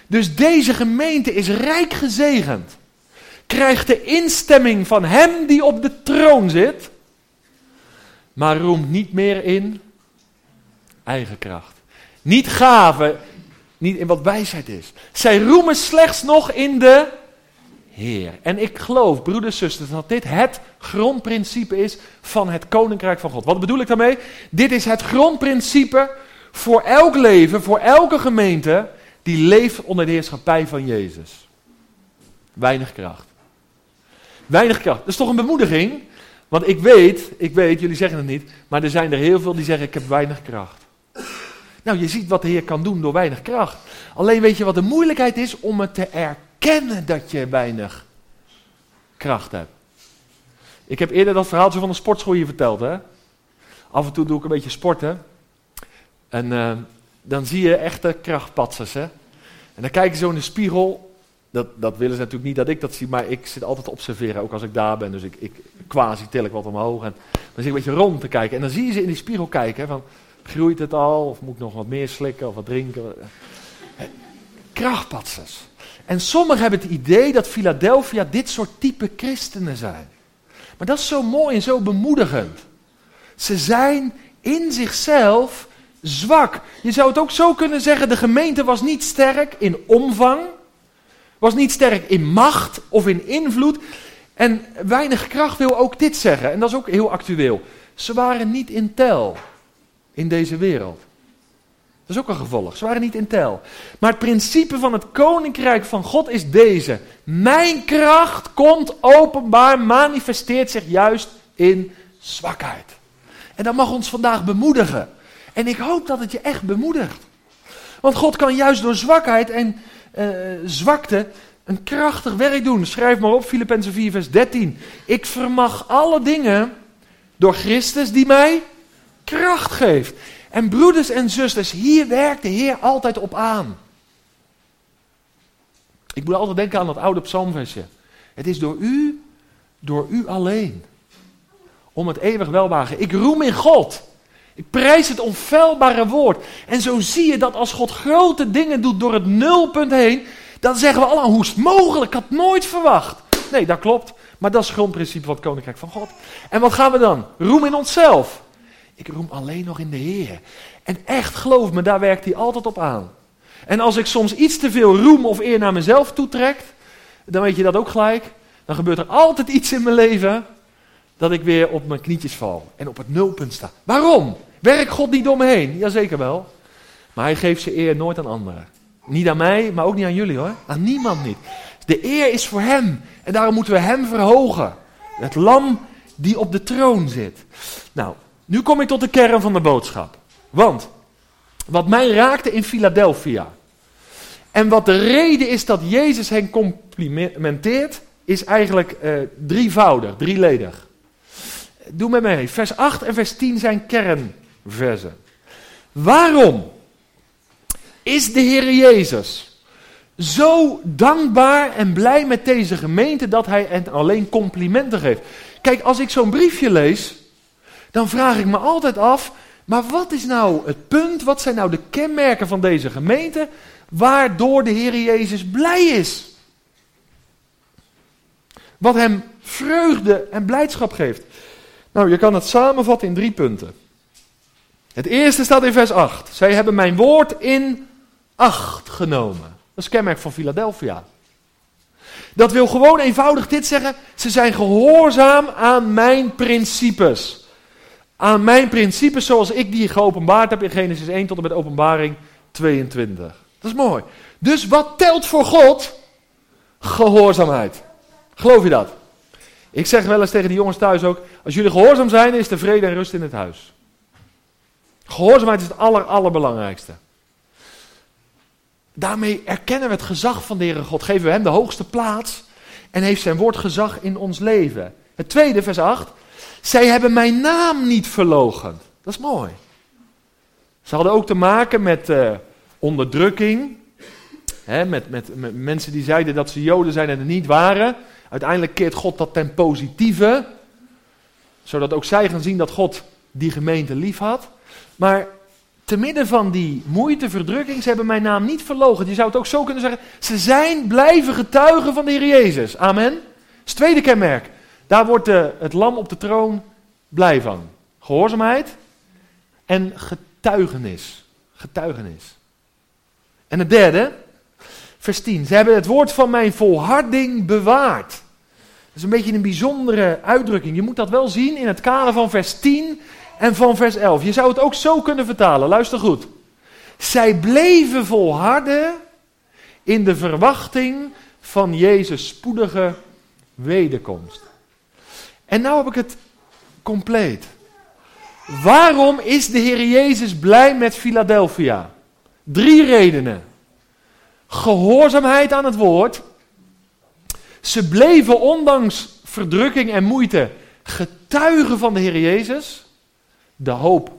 Dus deze gemeente is rijk gezegend. Krijgt de instemming van Hem die op de troon zit. Maar roemt niet meer in eigen kracht. Niet gaven, niet in wat wijsheid is. Zij roemen slechts nog in de Heer. En ik geloof, broeders zusters, dat dit het grondprincipe is van het koninkrijk van God. Wat bedoel ik daarmee? Dit is het grondprincipe voor elk leven, voor elke gemeente die leeft onder de heerschappij van Jezus. Weinig kracht. Weinig kracht. Dat is toch een bemoediging? Want ik weet, ik weet, jullie zeggen het niet, maar er zijn er heel veel die zeggen ik heb weinig kracht. Nou, je ziet wat de Heer kan doen door weinig kracht. Alleen weet je wat de moeilijkheid is om het te erkennen dat je weinig kracht hebt. Ik heb eerder dat verhaaltje van de sportschool hier verteld. Hè? Af en toe doe ik een beetje sporten. En uh, dan zie je echte krachtpatsers. Hè? En dan kijken ze zo in de spiegel. Dat, dat willen ze natuurlijk niet dat ik dat zie, maar ik zit altijd te observeren, ook als ik daar ben. Dus ik, ik quasi til ik wat omhoog. En dan zit ik een beetje rond te kijken. En dan zie je ze in die spiegel kijken. Van, groeit het al? Of moet ik nog wat meer slikken of wat drinken? Krachtpatsers. En sommigen hebben het idee dat Philadelphia dit soort type christenen zijn. Maar dat is zo mooi en zo bemoedigend. Ze zijn in zichzelf zwak. Je zou het ook zo kunnen zeggen: de gemeente was niet sterk in omvang, was niet sterk in macht of in invloed. En weinig kracht wil ook dit zeggen, en dat is ook heel actueel. Ze waren niet in tel in deze wereld. Dat is ook een gevolg. Ze waren niet in tel. Maar het principe van het koninkrijk van God is deze. Mijn kracht komt openbaar, manifesteert zich juist in zwakheid. En dat mag ons vandaag bemoedigen. En ik hoop dat het je echt bemoedigt. Want God kan juist door zwakheid en uh, zwakte een krachtig werk doen. Schrijf maar op, Filippenzen 4, vers 13. Ik vermag alle dingen door Christus die mij kracht geeft. En broeders en zusters, hier werkt de Heer altijd op aan. Ik moet altijd denken aan dat oude psalmversje. Het is door u, door u alleen. Om het eeuwig welwagen. Ik roem in God. Ik prijs het onfeilbare woord. En zo zie je dat als God grote dingen doet door het nulpunt heen, dan zeggen we allemaal, hoe is het mogelijk? Ik had nooit verwacht. Nee, dat klopt. Maar dat is het grondprincipe van het Koninkrijk van God. En wat gaan we dan? Roem in onszelf. Ik roem alleen nog in de Heer. En echt, geloof me, daar werkt hij altijd op aan. En als ik soms iets te veel roem of eer naar mezelf toetrek, dan weet je dat ook gelijk. Dan gebeurt er altijd iets in mijn leven dat ik weer op mijn knietjes val en op het nulpunt sta. Waarom? Werkt God niet door me heen? Jazeker wel. Maar hij geeft zijn eer nooit aan anderen. Niet aan mij, maar ook niet aan jullie hoor. Aan niemand niet. De eer is voor hem. En daarom moeten we hem verhogen. Het lam die op de troon zit. Nou, nu kom ik tot de kern van de boodschap. Want wat mij raakte in Philadelphia. En wat de reden is dat Jezus hen complimenteert, is eigenlijk uh, drievoudig, drieledig. Doe met mij mee. Vers 8 en vers 10 zijn kernversen. Waarom is de Heer Jezus zo dankbaar en blij met deze gemeente dat hij hen alleen complimenten geeft? Kijk, als ik zo'n briefje lees, dan vraag ik me altijd af, maar wat is nou het punt, wat zijn nou de kenmerken van deze gemeente, waardoor de Heer Jezus blij is? Wat hem vreugde en blijdschap geeft. Nou, je kan het samenvatten in drie punten. Het eerste staat in vers 8. Zij hebben mijn woord in acht genomen. Dat is kenmerk van Philadelphia. Dat wil gewoon eenvoudig dit zeggen. Ze zijn gehoorzaam aan mijn principes. Aan mijn principes zoals ik die geopenbaard heb in Genesis 1 tot en met openbaring 22. Dat is mooi. Dus wat telt voor God? Gehoorzaamheid. Geloof je dat? Ik zeg wel eens tegen die jongens thuis ook: als jullie gehoorzaam zijn, is er vrede en rust in het huis. Gehoorzaamheid is het aller, allerbelangrijkste. Daarmee erkennen we het gezag van de Heere God, geven we Hem de hoogste plaats en heeft Zijn woord gezag in ons leven. Het tweede, vers 8. Zij hebben mijn naam niet verlogend. Dat is mooi. Ze hadden ook te maken met uh, onderdrukking. Hè, met, met, met, mensen die zeiden dat ze Joden zijn en het niet waren. Uiteindelijk keert God dat ten positieve. Zodat ook zij gaan zien dat God die gemeente lief had. Maar te midden van die moeite, verdrukking, ze hebben mijn naam niet verlogen. Je zou het ook zo kunnen zeggen. Ze zijn blijven getuigen van de Heer Jezus. Amen. Dat is het tweede kenmerk. Daar wordt de, het lam op de troon blij van. Gehoorzaamheid en getuigenis. Getuigenis. En het derde, vers 10. Ze hebben het woord van mijn volharding bewaard. Dat is een beetje een bijzondere uitdrukking. Je moet dat wel zien in het kader van vers 10 en van vers 11. Je zou het ook zo kunnen vertalen. Luister goed. Zij bleven volharden in de verwachting van Jezus' spoedige wederkomst. En nou heb ik het compleet. Waarom is de Heer Jezus blij met Philadelphia? Drie redenen. Gehoorzaamheid aan het woord. Ze bleven ondanks verdrukking en moeite getuigen van de Heer Jezus. De hoop,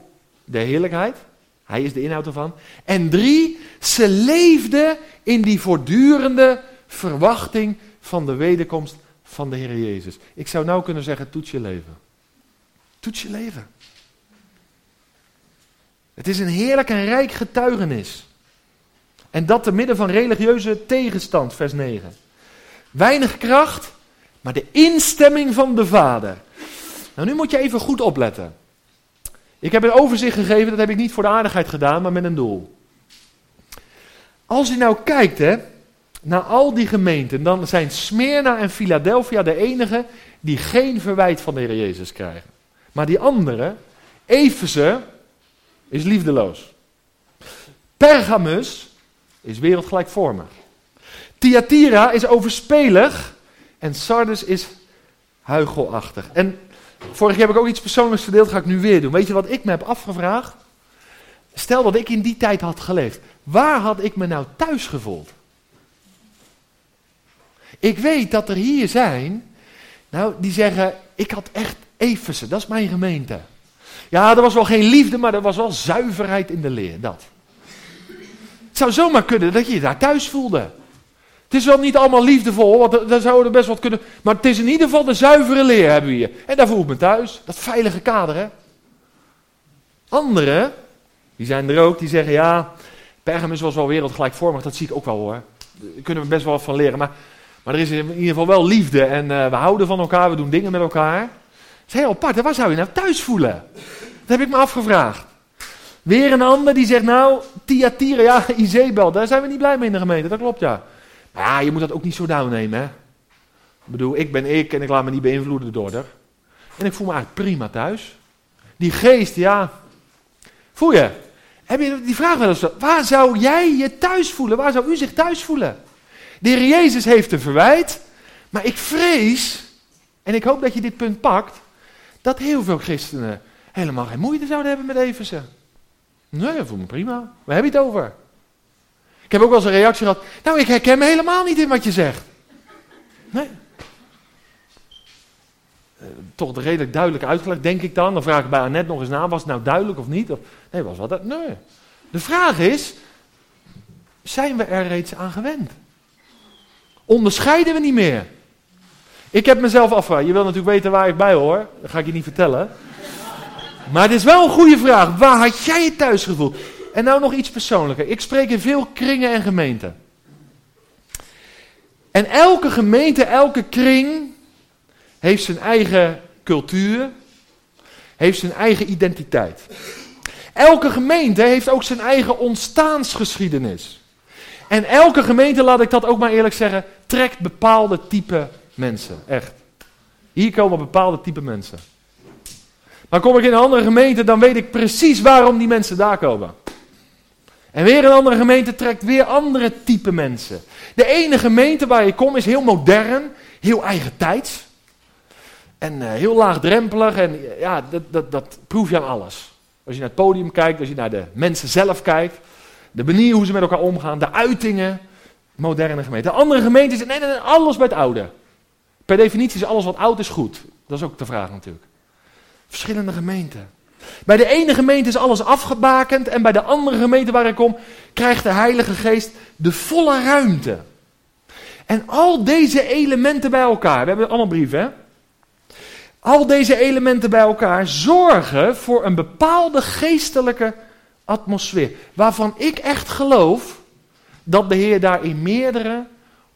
de heerlijkheid. Hij is de inhoud ervan. En drie, ze leefden in die voortdurende verwachting van de wederkomst van de Heer Jezus. Ik zou nou kunnen zeggen, toets je leven. Toets je leven. Het is een heerlijk en rijk getuigenis. En dat te midden van religieuze tegenstand, vers 9. Weinig kracht, maar de instemming van de Vader. Nou, nu moet je even goed opletten. Ik heb een overzicht gegeven, dat heb ik niet voor de aardigheid gedaan, maar met een doel. Als je nou kijkt, hè, naar al die gemeenten, dan zijn Smyrna en Philadelphia de enige die geen verwijt van de Heer Jezus krijgen. Maar die andere, Efeze, is liefdeloos. Pergamus is wereldgelijkvormig. Thyatira is overspelig en Sardes is huichelachtig. En vorig jaar heb ik ook iets persoonlijks verdeeld, ga ik nu weer doen. Weet je wat ik me heb afgevraagd? Stel dat ik in die tijd had geleefd. Waar had ik me nou thuis gevoeld? Ik weet dat er hier zijn, nou, die zeggen, ik had echt Efeze, dat is mijn gemeente. Ja, er was wel geen liefde, maar er was wel zuiverheid in de leer, dat. Het zou zomaar kunnen dat je je daar thuis voelde. Het is wel niet allemaal liefdevol, want daar zouden er best wat kunnen. Maar het is in ieder geval de zuivere leer hebben we hier. En daar voel ik me thuis. Dat veilige kader, hè. Anderen, die zijn er ook, die zeggen ja, Pergamus was wel wereldgelijkvormig, dat zie ik ook wel hoor. Daar kunnen we best wel wat van leren. Maar, maar er is in ieder geval wel liefde en uh, we houden van elkaar, we doen dingen met elkaar. Dat is heel apart, waar zou je nou thuis voelen? Dat heb ik me afgevraagd. Weer een ander die zegt nou, Thyatira, ja, Izebel, daar zijn we niet blij mee in de gemeente, dat klopt ja. Maar ja, je moet dat ook niet zo downnemen hè. Ik bedoel, ik ben ik en ik laat me niet beïnvloeden door haar. En ik voel me eigenlijk prima thuis. Die geest, ja. Voel je? Heb je die vraag wel eens? Waar zou jij je thuis voelen? Waar zou u zich thuis voelen? De Heer Jezus heeft een verwijt. Maar ik vrees, en ik hoop dat je dit punt pakt, dat heel veel christenen helemaal geen moeite zouden hebben met Eversen. Nee, dat voel me prima. Waar heb je het over? Ik heb ook wel eens een reactie gehad. Nou, ik herken me helemaal niet in wat je zegt. Nee. Uh, toch redelijk duidelijk uitgelegd, denk ik dan. Dan vraag ik bij Annette nog eens na, was het nou duidelijk of niet? Of, nee, was wat? Nee. De vraag is, zijn we er reeds aan gewend? Onderscheiden we niet meer? Ik heb mezelf afgevraagd. Je wil natuurlijk weten waar ik bij hoor. Dat ga ik je niet vertellen. Maar het is wel een goede vraag. Waar had jij je thuis gevoeld? En nou nog iets persoonlijker. Ik spreek in veel kringen en gemeenten. En elke gemeente, elke kring heeft zijn eigen cultuur, heeft zijn eigen identiteit. Elke gemeente heeft ook zijn eigen ontstaansgeschiedenis. En elke gemeente, laat ik dat ook maar eerlijk zeggen, trekt bepaalde type mensen. Echt. Hier komen bepaalde type mensen. Maar kom ik in een andere gemeente, dan weet ik precies waarom die mensen daar komen. En weer een andere gemeente trekt weer andere type mensen. De ene gemeente waar je komt is heel modern, heel eigen tijds. En uh, heel laagdrempelig en ja, dat, dat, dat proef je aan alles. Als je naar het podium kijkt, als je naar de mensen zelf kijkt, de manier hoe ze met elkaar omgaan, de uitingen, moderne gemeente. De andere gemeente is nee, nee, nee, alles bij het oude. Per definitie is alles wat oud is goed. Dat is ook de vraag natuurlijk. Verschillende gemeenten. Bij de ene gemeente is alles afgebakend en bij de andere gemeente waar ik kom, krijgt de Heilige Geest de volle ruimte. En al deze elementen bij elkaar, we hebben allemaal brieven hè. Al deze elementen bij elkaar zorgen voor een bepaalde geestelijke atmosfeer. Waarvan ik echt geloof dat de Heer daar in meerdere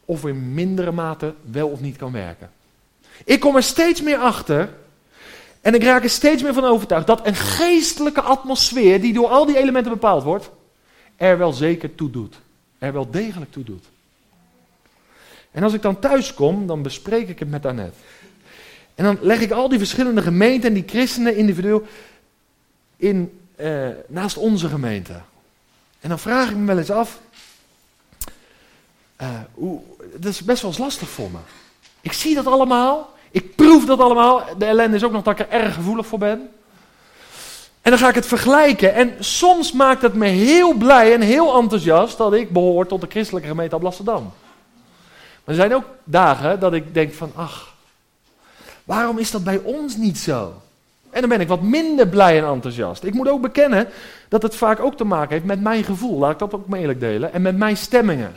of in mindere mate wel of niet kan werken. Ik kom er steeds meer achter en ik raak er steeds meer van overtuigd dat een geestelijke atmosfeer, die door al die elementen bepaald wordt, er wel zeker toe doet. Er wel degelijk toe doet. En als ik dan thuis kom, dan bespreek ik het met Annette. En dan leg ik al die verschillende gemeenten en die christenen individueel in, eh, naast onze gemeente. En dan vraag ik me wel eens af, uh, hoe, dat is best wel eens lastig voor me. Ik zie dat allemaal, ik proef dat allemaal. De ellende is ook nog dat ik er erg gevoelig voor ben. En dan ga ik het vergelijken. En soms maakt het me heel blij en heel enthousiast dat ik behoor tot de christelijke gemeente Amsterdam. Maar er zijn ook dagen dat ik denk van, ach, waarom is dat bij ons niet zo? En dan ben ik wat minder blij en enthousiast. Ik moet ook bekennen dat het vaak ook te maken heeft met mijn gevoel. Laat ik dat ook eerlijk delen. En met mijn stemmingen.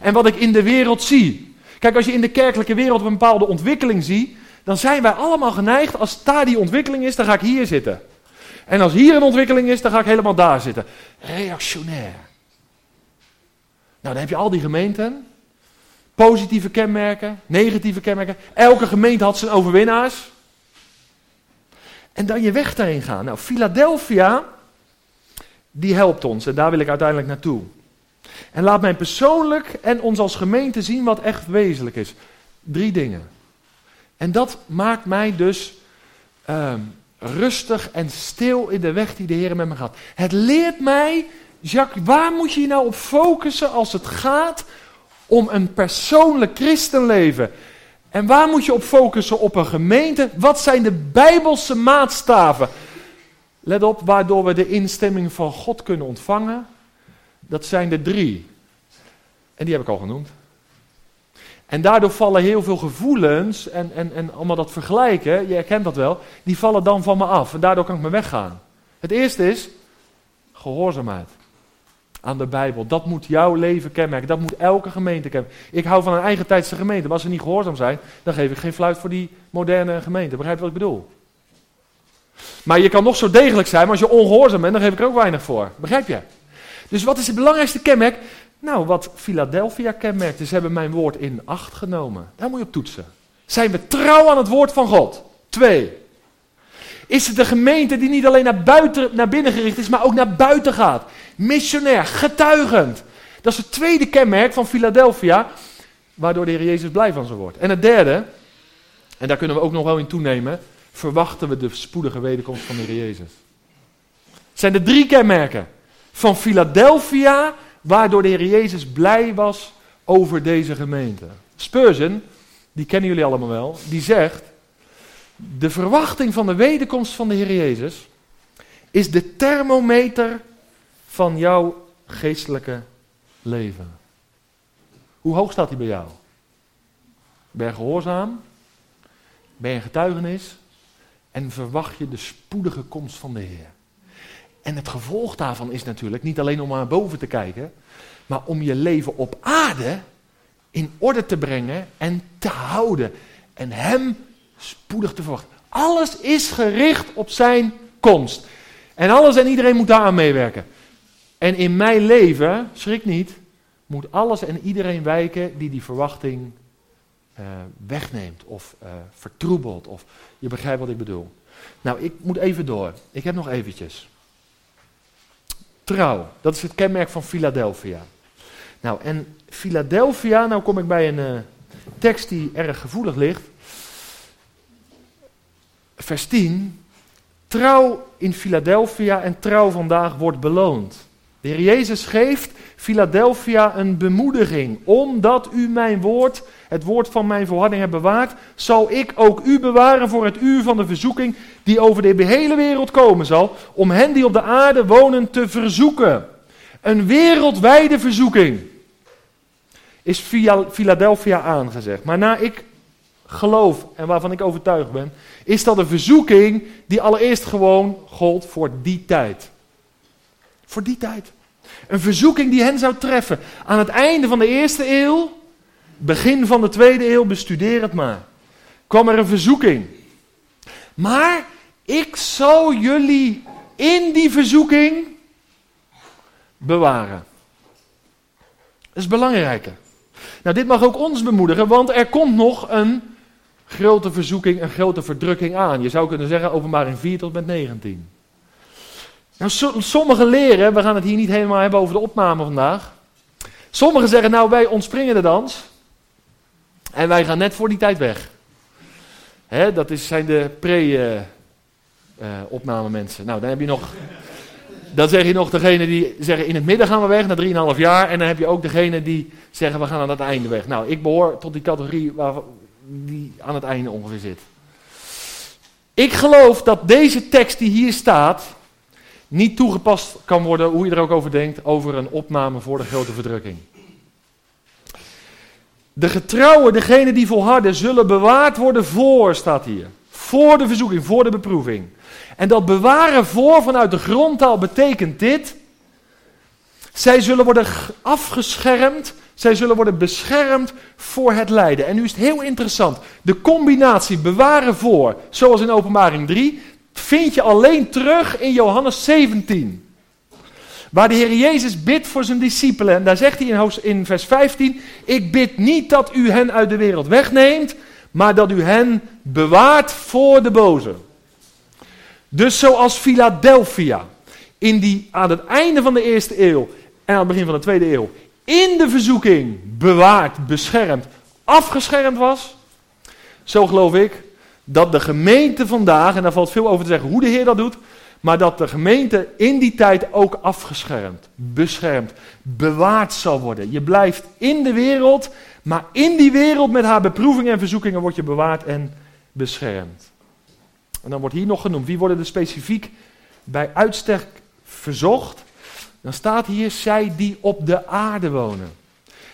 En wat ik in de wereld zie. Kijk, als je in de kerkelijke wereld een bepaalde ontwikkeling ziet, dan zijn wij allemaal geneigd, als daar die ontwikkeling is, dan ga ik hier zitten. En als hier een ontwikkeling is, dan ga ik helemaal daar zitten. Reactionair. Nou, dan heb je al die gemeenten. Positieve kenmerken, negatieve kenmerken. Elke gemeente had zijn overwinnaars. En dan je weg daarin gaan. Nou, Philadelphia, die helpt ons. En daar wil ik uiteindelijk naartoe. En laat mij persoonlijk en ons als gemeente zien wat echt wezenlijk is. Drie dingen. En dat maakt mij dus uh, rustig en stil in de weg die de Heer met me gaat. Het leert mij, Jacques, waar moet je je nou op focussen als het gaat om een persoonlijk christenleven? En waar moet je op focussen op een gemeente? Wat zijn de bijbelse maatstaven? Let op, waardoor we de instemming van God kunnen ontvangen dat zijn er drie. En die heb ik al genoemd. En daardoor vallen heel veel gevoelens en, en, en allemaal dat vergelijken, je herkent dat wel, die vallen dan van me af. En daardoor kan ik me weggaan. Het eerste is gehoorzaamheid aan de Bijbel. Dat moet jouw leven kenmerken. Dat moet elke gemeente kenmerken. Ik hou van een eigen tijdse gemeente. Maar als ze niet gehoorzaam zijn, dan geef ik geen fluit voor die moderne gemeente. Begrijp je wat ik bedoel? Maar je kan nog zo degelijk zijn, maar als je ongehoorzaam bent, dan geef ik er ook weinig voor. Begrijp je? Dus wat is het belangrijkste kenmerk? Nou, wat Philadelphia kenmerkt, is hebben mijn woord in acht genomen. Daar moet je op toetsen. Zijn we trouw aan het woord van God? Twee. Is het een gemeente die niet alleen naar, buiten, naar binnen gericht is, maar ook naar buiten gaat? Missionair, getuigend. Dat is het tweede kenmerk van Philadelphia, waardoor de Heer Jezus blij van ze wordt. En het derde, en daar kunnen we ook nog wel in toenemen, verwachten we de spoedige wederkomst van de Heer Jezus. Het zijn de drie kenmerken van Philadelphia, waardoor de Heer Jezus blij was over deze gemeente. Spurgeon, die kennen jullie allemaal wel, die zegt, de verwachting van de wederkomst van de Heer Jezus is de thermometer van jouw geestelijke leven. Hoe hoog staat hij bij jou? Ben je gehoorzaam? Ben je getuigenis? En verwacht je de spoedige komst van de Heer? En het gevolg daarvan is natuurlijk niet alleen om naar boven te kijken, maar om je leven op aarde in orde te brengen en te houden. En Hem spoedig te verwachten. Alles is gericht op Zijn komst. En alles en iedereen moet daaraan meewerken. En in mijn leven, schrik niet, moet alles en iedereen wijken die die verwachting uh, wegneemt of uh, vertroebelt. Of je begrijpt wat ik bedoel. Nou, ik moet even door. Ik heb nog eventjes. Trouw, dat is het kenmerk van Philadelphia. Nou, en Philadelphia, nou kom ik bij een uh, tekst die erg gevoelig ligt. Vers 10. Trouw in Philadelphia en trouw vandaag wordt beloond. De Heer Jezus geeft Philadelphia een bemoediging. Omdat u mijn woord, het woord van mijn volharding hebt bewaard, zal ik ook u bewaren voor het uur van de verzoeking die over de hele wereld komen zal, om hen die op de aarde wonen te verzoeken. Een wereldwijde verzoeking is via Philadelphia aangezegd. Maar na ik geloof en waarvan ik overtuigd ben, is dat een verzoeking die allereerst gewoon gold voor die tijd. Voor die tijd. Een verzoeking die hen zou treffen. Aan het einde van de eerste eeuw, begin van de tweede eeuw, bestudeer het maar. Kwam er een verzoeking. Maar ik zal jullie in die verzoeking bewaren. Dat is belangrijker. Nou, dit mag ook ons bemoedigen, want er komt nog een grote verzoeking, een grote verdrukking aan. Je zou kunnen zeggen openbaring 4 tot met 19. Nou, sommigen leren, we gaan het hier niet helemaal hebben over de opname vandaag. Sommigen zeggen, nou wij ontspringen de dans. En wij gaan net voor die tijd weg. Hè, dat is, zijn de pre-opname mensen. Nou, dan heb je nog... Dan zeg je nog degene die zeggen in het midden gaan we weg, na 3,5 jaar. En dan heb je ook degene die zeggen we gaan aan het einde weg. Nou, ik behoor tot die categorie waar, die aan het einde ongeveer zit. Ik geloof dat deze tekst die hier staat, niet toegepast kan worden, hoe je er ook over denkt, over een opname voor de grote verdrukking. De getrouwen, degene die volharden, zullen bewaard worden voor, staat hier. Voor de verzoeking, voor de beproeving. En dat bewaren voor vanuit de grondtaal betekent dit. Zij zullen worden afgeschermd, zij zullen worden beschermd voor het lijden. En nu is het heel interessant. De combinatie bewaren voor, zoals in openbaring 3, vind je alleen terug in Johannes 17. Waar de Heer Jezus bidt voor zijn discipelen. En daar zegt hij in, vers 15: Ik bid niet dat u hen uit de wereld wegneemt, maar dat u hen bewaart voor de boze. Dus zoals Philadelphia in die, aan het einde van de eerste eeuw en aan het begin van de tweede eeuw in de verzoeking bewaard, beschermd, afgeschermd was, zo geloof ik dat de gemeente vandaag, en daar valt veel over te zeggen hoe de Heer dat doet, maar dat de gemeente in die tijd ook afgeschermd, beschermd, bewaard zal worden. Je blijft in de wereld, maar in die wereld met haar beproevingen en verzoekingen word je bewaard en beschermd. En dan wordt hier nog genoemd, wie worden er specifiek bij uitstek verzocht? Dan staat hier, zij die op de aarde wonen.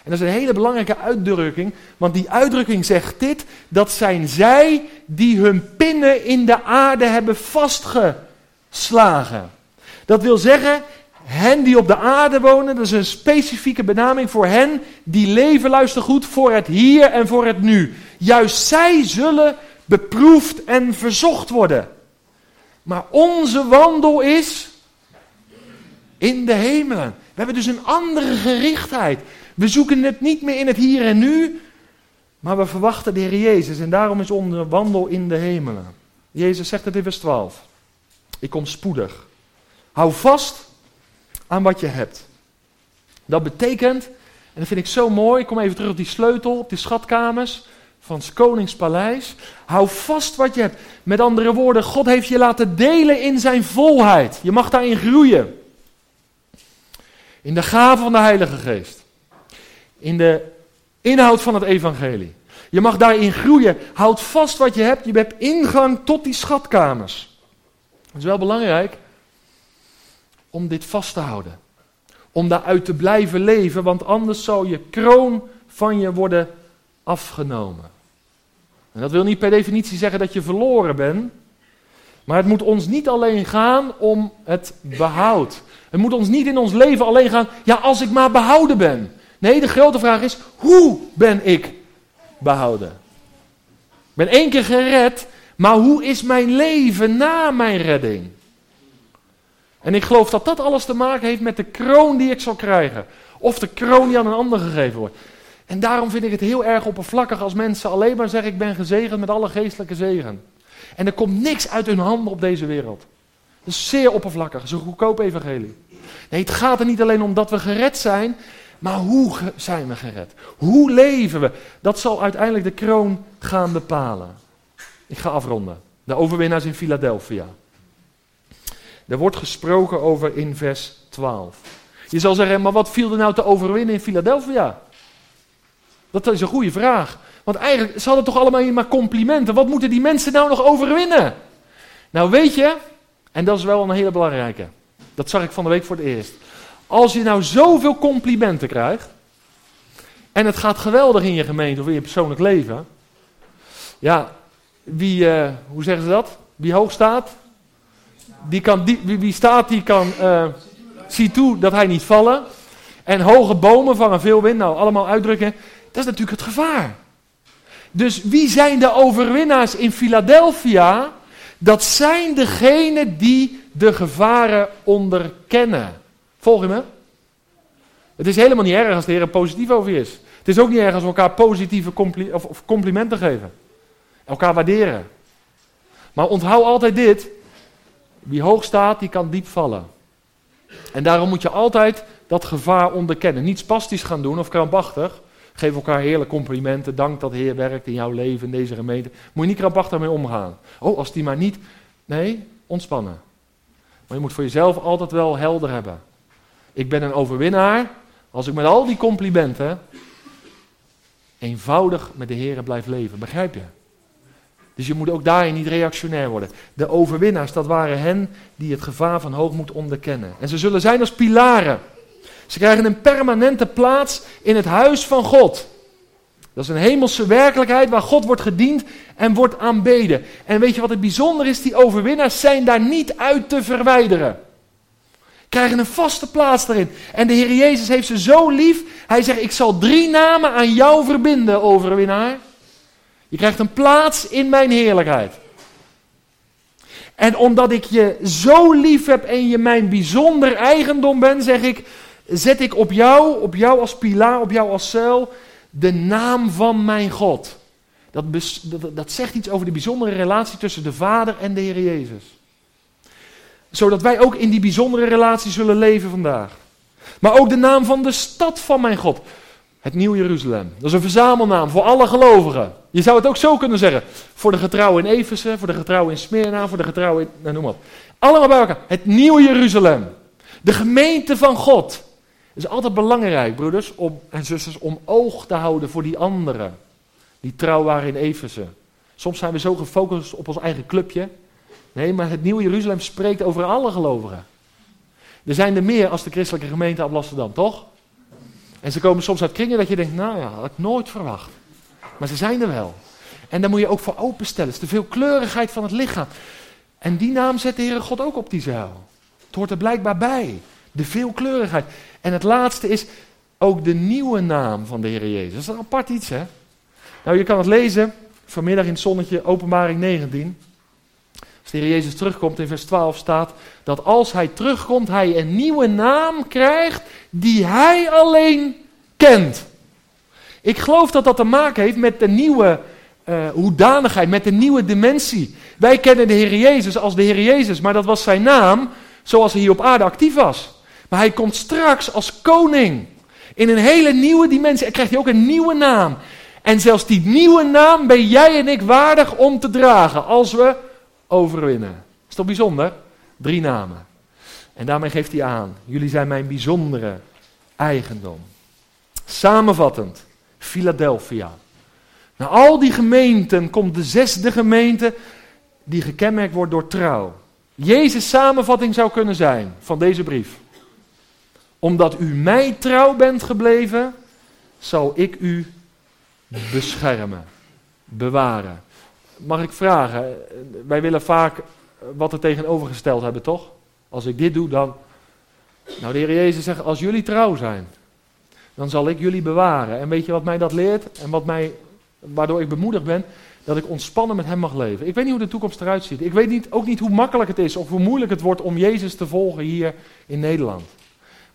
En dat is een hele belangrijke uitdrukking, want die uitdrukking zegt dit, dat zijn zij die hun pinnen in de aarde hebben vastgeslagen. Dat wil zeggen, hen die op de aarde wonen, dat is een specifieke benaming voor hen die leven, luister goed, voor het hier en voor het nu. Juist zij zullen beproefd en verzocht worden. Maar onze wandel is in de hemelen. We hebben dus een andere gerichtheid. We zoeken het niet meer in het hier en nu, maar we verwachten de Heer Jezus. En daarom is onze wandel in de hemelen. Jezus zegt het in vers 12. Ik kom spoedig. Hou vast aan wat je hebt. Dat betekent, en dat vind ik zo mooi, ik kom even terug op die sleutel, op die schatkamers van het koningspaleis. Hou vast wat je hebt. Met andere woorden, God heeft je laten delen in zijn volheid. Je mag daarin groeien. In de gave van de Heilige Geest. In de inhoud van het evangelie. Je mag daarin groeien. Houd vast wat je hebt. Je hebt ingang tot die schatkamers. Het is wel belangrijk om dit vast te houden. Om daaruit te blijven leven, want anders zal je kroon van je worden afgenomen. En dat wil niet per definitie zeggen dat je verloren bent. Maar het moet ons niet alleen gaan om het behoud. Het moet ons niet in ons leven alleen gaan, ja, als ik maar behouden ben. Nee, de grote vraag is, hoe ben ik behouden? Ik ben één keer gered, maar hoe is mijn leven na mijn redding? En ik geloof dat dat alles te maken heeft met de kroon die ik zal krijgen. Of de kroon die aan een ander gegeven wordt. En daarom vind ik het heel erg oppervlakkig als mensen alleen maar zeggen: Ik ben gezegend met alle geestelijke zegen. En er komt niks uit hun handen op deze wereld. Dat is zeer oppervlakkig, dat is een goedkoop evangelie. Nee, het gaat er niet alleen om dat we gered zijn, maar hoe zijn we gered? Hoe leven we? Dat zal uiteindelijk de kroon gaan bepalen. Ik ga afronden. De overwinnaars in Philadelphia. Er wordt gesproken over in vers 12. Je zal zeggen, maar wat viel er nou te overwinnen in Philadelphia? Dat is een goede vraag. Want eigenlijk, ze hadden toch allemaal maar complimenten. Wat moeten die mensen nou nog overwinnen? Nou weet je, en dat is wel een hele belangrijke. Dat zag ik van de week voor het eerst. Als je nou zoveel complimenten krijgt. En het gaat geweldig in je gemeente of in je persoonlijk leven. Ja, wie, uh, hoe zeggen ze dat? Wie hoog staat, die kan, die, wie, wie staat, die kan, uh, zie toe dat hij niet vallen. En hoge bomen vangen veel wind, nou allemaal uitdrukken. Dat is natuurlijk het gevaar. Dus wie zijn de overwinnaars in Philadelphia? Dat zijn degenen die de gevaren onderkennen. Volg je me? Het is helemaal niet erg als de Heer er positief over is. Het is ook niet erg als we elkaar positieve compli of complimenten geven. Elkaar waarderen. Maar onthoud altijd dit. Wie hoog staat, die kan diep vallen. En daarom moet je altijd dat gevaar onderkennen. Niet spastisch gaan doen of krampachtig. Geef elkaar heerlijke complimenten. Dank dat de Heer werkt in jouw leven, in deze gemeente. Moet je niet krampachtig mee omgaan. Oh, als die maar niet. Nee, ontspannen. Maar je moet voor jezelf altijd wel helder hebben. Ik ben een overwinnaar als ik met al die complimenten eenvoudig met de Heer blijf leven. Begrijp je? Dus je moet ook daarin niet reactionair worden. De overwinnaars, dat waren hen die het gevaar van hoogmoed onderkennen. En ze zullen zijn als pilaren. Ze krijgen een permanente plaats in het huis van God. Dat is een hemelse werkelijkheid waar God wordt gediend en wordt aanbeden. En weet je wat het bijzonder is? Die overwinnaars zijn daar niet uit te verwijderen. Krijgen een vaste plaats daarin. En de Heer Jezus heeft ze zo lief. Hij zegt: Ik zal drie namen aan jou verbinden, overwinnaar. Je krijgt een plaats in mijn heerlijkheid. En omdat ik je zo lief heb en je mijn bijzonder eigendom bent, zeg ik, zet ik op jou, op jou als pilaar, op jou als cel, de naam van mijn God. Dat, dat, dat zegt iets over de bijzondere relatie tussen de Vader en de Heer Jezus. Zodat wij ook in die bijzondere relatie zullen leven vandaag. Maar ook de naam van de stad van mijn God. Het Nieuw Jeruzalem. Dat is een verzamelnaam voor alle gelovigen. Je zou het ook zo kunnen zeggen. Voor de getrouwen in Efeze, voor de getrouwen in Smyrna, voor de getrouwen in... Nou, noem maar. Allemaal bij elkaar. Het Nieuw Jeruzalem. De gemeente van God. Het is altijd belangrijk, broeders en zusters, om oog te houden voor die anderen. Die trouw waren in Efeze. Soms zijn we zo gefocust op ons eigen clubje. Nee, maar het Nieuw Jeruzalem spreekt over alle gelovigen. Er zijn er meer als de christelijke gemeente Amsterdam, toch? En ze komen soms uit kringen dat je denkt, nou ja, had ik nooit verwacht. Maar ze zijn er wel. En daar moet je ook voor openstellen. Het is de veelkleurigheid van het lichaam. En die naam zet de Heere God ook op die zuil. Het hoort er blijkbaar bij. De veelkleurigheid. En het laatste is ook de nieuwe naam van de Heer Jezus. Dat is een apart iets, hè? Nou, je kan het lezen vanmiddag in het zonnetje, openbaring 19. Als de Heer Jezus terugkomt in vers 12 staat dat als hij terugkomt, hij een nieuwe naam krijgt die hij alleen kent. Ik geloof dat dat te maken heeft met de nieuwe uh, hoedanigheid, met de nieuwe dimensie. Wij kennen de Heer Jezus als de Heer Jezus, maar dat was zijn naam zoals hij hier op aarde actief was. Maar hij komt straks als koning. In een hele nieuwe dimensie. En krijgt hij ook een nieuwe naam. En zelfs die nieuwe naam ben jij en ik waardig om te dragen als we overwinnen. Is toch bijzonder? Drie namen. En daarmee geeft hij aan: jullie zijn mijn bijzondere eigendom. Samenvattend, Philadelphia. Na al die gemeenten komt de zesde gemeente die gekenmerkt wordt door trouw. Jezus' samenvatting zou kunnen zijn van deze brief. Omdat u mij trouw bent gebleven, zal ik u beschermen, bewaren. Mag ik vragen? Wij willen vaak wat er tegenovergesteld hebben, toch? Als ik dit doe, dan. Nou, de Heer Jezus zegt: Als jullie trouw zijn, dan zal ik jullie bewaren. En weet je wat mij dat leert? En wat mij, waardoor ik bemoedigd ben? Dat ik ontspannen met Hem mag leven. Ik weet niet hoe de toekomst eruit ziet. Ik weet niet, ook niet hoe makkelijk het is of hoe moeilijk het wordt om Jezus te volgen hier in Nederland.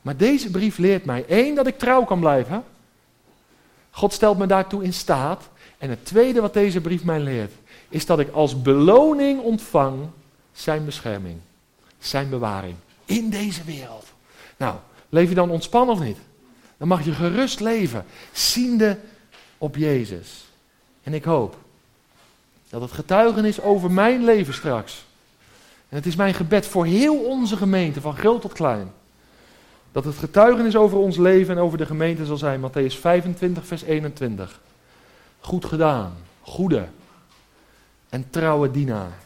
Maar deze brief leert mij één, dat ik trouw kan blijven. God stelt me daartoe in staat. En het tweede wat deze brief mij leert, is dat ik als beloning ontvang zijn bescherming, zijn bewaring in deze wereld. Nou, leef je dan ontspannen of niet? Dan mag je gerust leven, ziende op Jezus. En ik hoop dat het getuigenis over mijn leven straks, en het is mijn gebed voor heel onze gemeente, van groot tot klein, dat het getuigenis over ons leven en over de gemeente zal zijn, Matthäus 25, vers 21. Goed gedaan, goede en trouwe dienaar.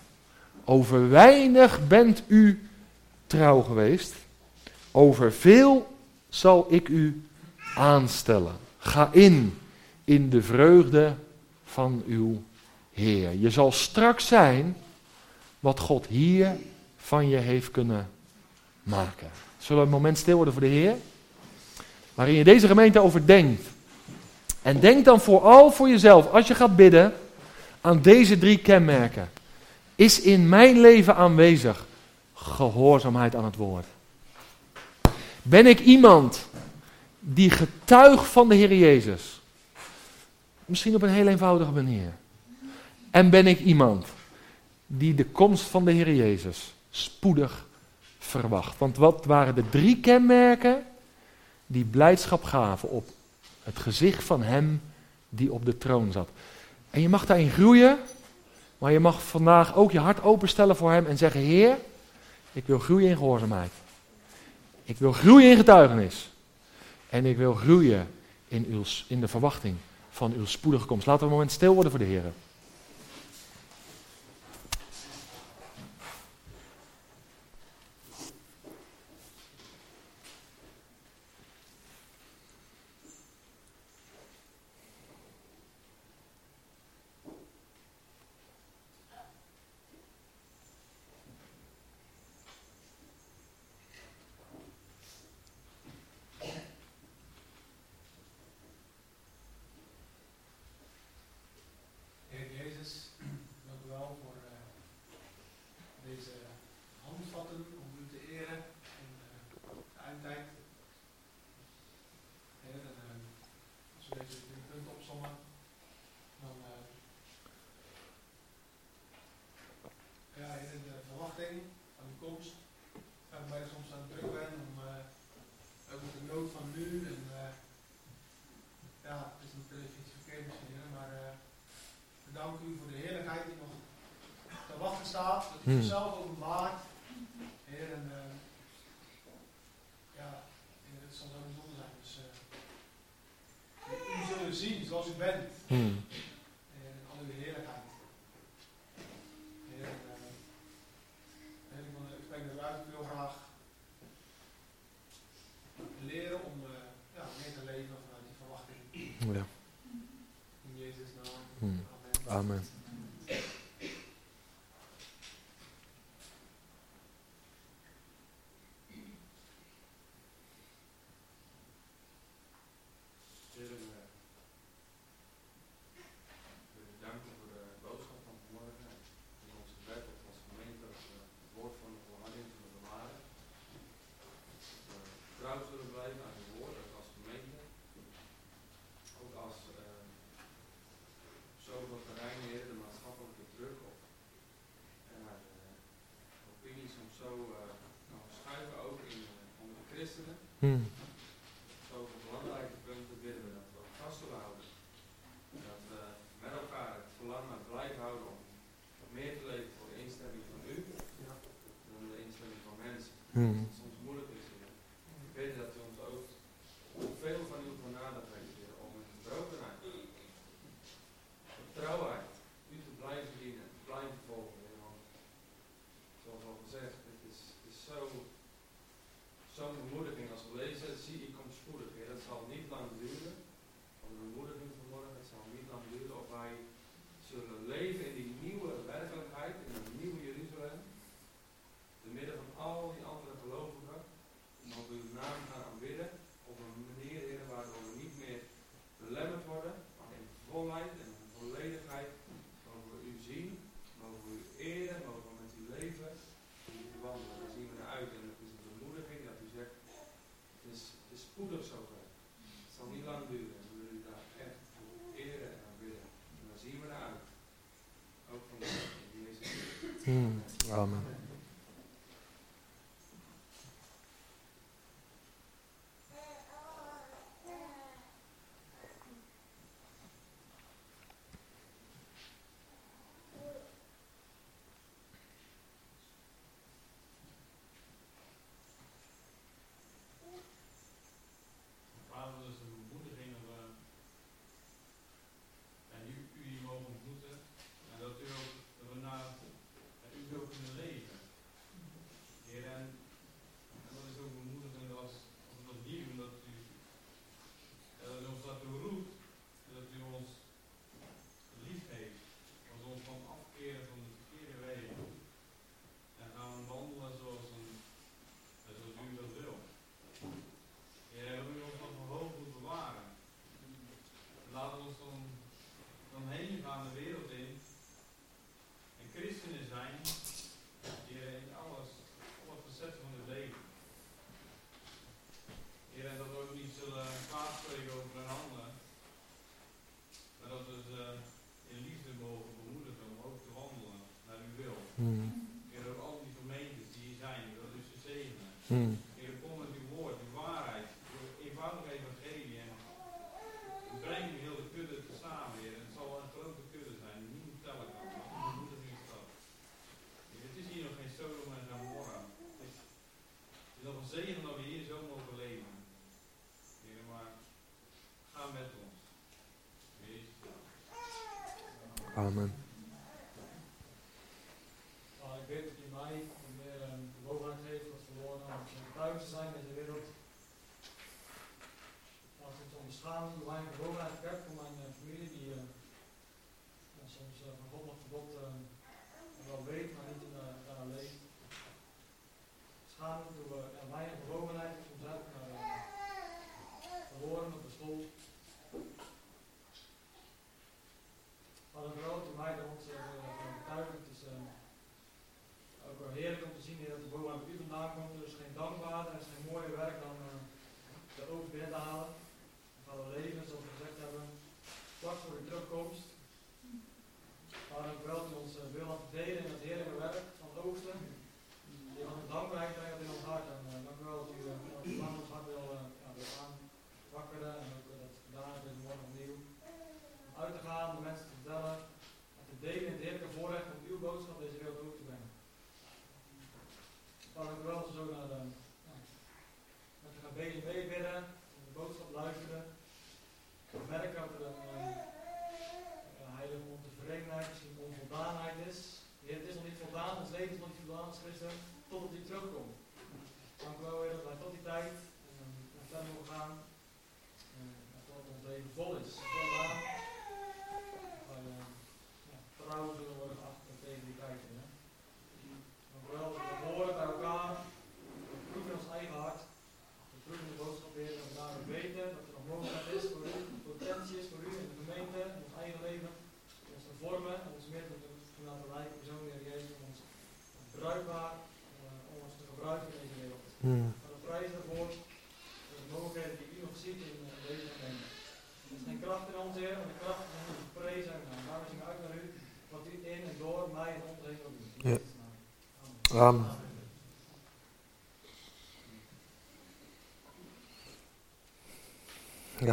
Over weinig bent u trouw geweest, over veel zal ik u aanstellen. Ga in, in de vreugde van uw Heer. Je zal straks zijn wat God hier van je heeft kunnen maken. Zullen we een moment stil worden voor de Heer? Waarin je deze gemeente overdenkt. En denk dan vooral voor jezelf, als je gaat bidden, aan deze drie kenmerken. Is in mijn leven aanwezig gehoorzaamheid aan het woord? Ben ik iemand die getuigt van de Heer Jezus? Misschien op een heel eenvoudige manier. En ben ik iemand die de komst van de Heer Jezus spoedig verwacht? Want wat waren de drie kenmerken die blijdschap gaven op het gezicht van Hem die op de troon zat? En je mag daarin groeien, maar je mag vandaag ook je hart openstellen voor Hem en zeggen: Heer, ik wil groeien in gehoorzaamheid. Ik wil groeien in getuigenis. En ik wil groeien in, in de verwachting van uw spoedige komst. Laten we een moment stil worden voor de Heer. Hmm. Zelf openbaart. Heer, en uh, ja, het zal zo bijzonder zijn. Dus uh, u zullen zien zoals u bent. 가을로 spoedig zal. Het zal niet lang duren. We willen daar echt voor eren en willen. En dan zien we naar. Ook van de Jezus. Hmm, amen. om heen gaan de wereld in en christenen zijn die in alles, alle facetten van het leven. Heer, en dat we ook niet zullen Amen.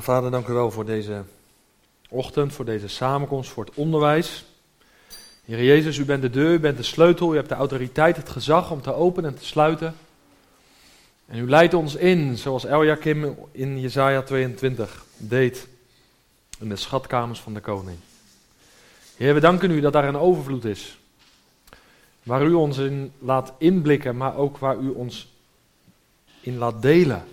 vader, dank u wel voor deze ochtend, voor deze samenkomst, voor het onderwijs. Heer Jezus, u bent de deur, u bent de sleutel, u hebt de autoriteit, het gezag om te openen en te sluiten. En u leidt ons in, zoals Eljakim in Jesaja 22 deed, in de schatkamers van de koning. Heer, we danken u dat daar een overvloed is. Waar u ons in laat inblikken, maar ook waar u ons in laat delen.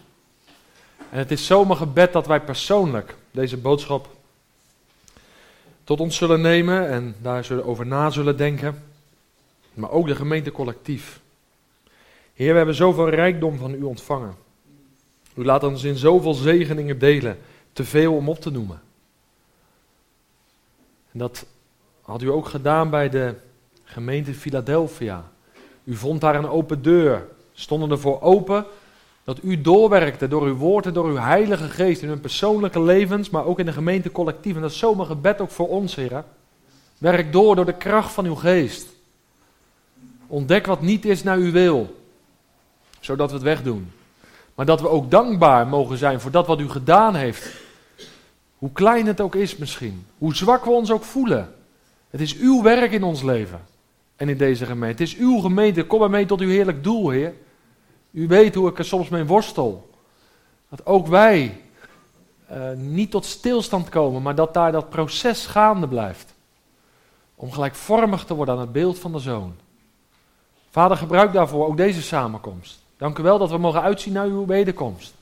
En het is zomaar gebed dat wij persoonlijk deze boodschap tot ons zullen nemen en daar zullen over na zullen denken. Maar ook de gemeente collectief. Heer, we hebben zoveel rijkdom van u ontvangen. U laat ons in zoveel zegeningen delen, te veel om op te noemen. En dat had u ook gedaan bij de gemeente Philadelphia. U vond daar een open deur, stonden ervoor open dat u doorwerkte door uw woord en door uw heilige geest in hun persoonlijke levens, maar ook in de gemeente collectief. En dat is zomaar gebed ook voor ons, Heer. Werk door door de kracht van uw geest. Ontdek wat niet is naar uw wil, zodat we het wegdoen. Maar dat we ook dankbaar mogen zijn voor dat wat u gedaan heeft. Hoe klein het ook is misschien, hoe zwak we ons ook voelen. Het is uw werk in ons leven en in deze gemeente. Het is uw gemeente. Kom maar mee tot uw heerlijk doel, Heer. U weet hoe ik er soms mee worstel. Dat ook wij uh, niet tot stilstand komen, maar dat daar dat proces gaande blijft. Om gelijkvormig te worden aan het beeld van de zoon. Vader, gebruik daarvoor ook deze samenkomst. Dank u wel dat we mogen uitzien naar uw wederkomst.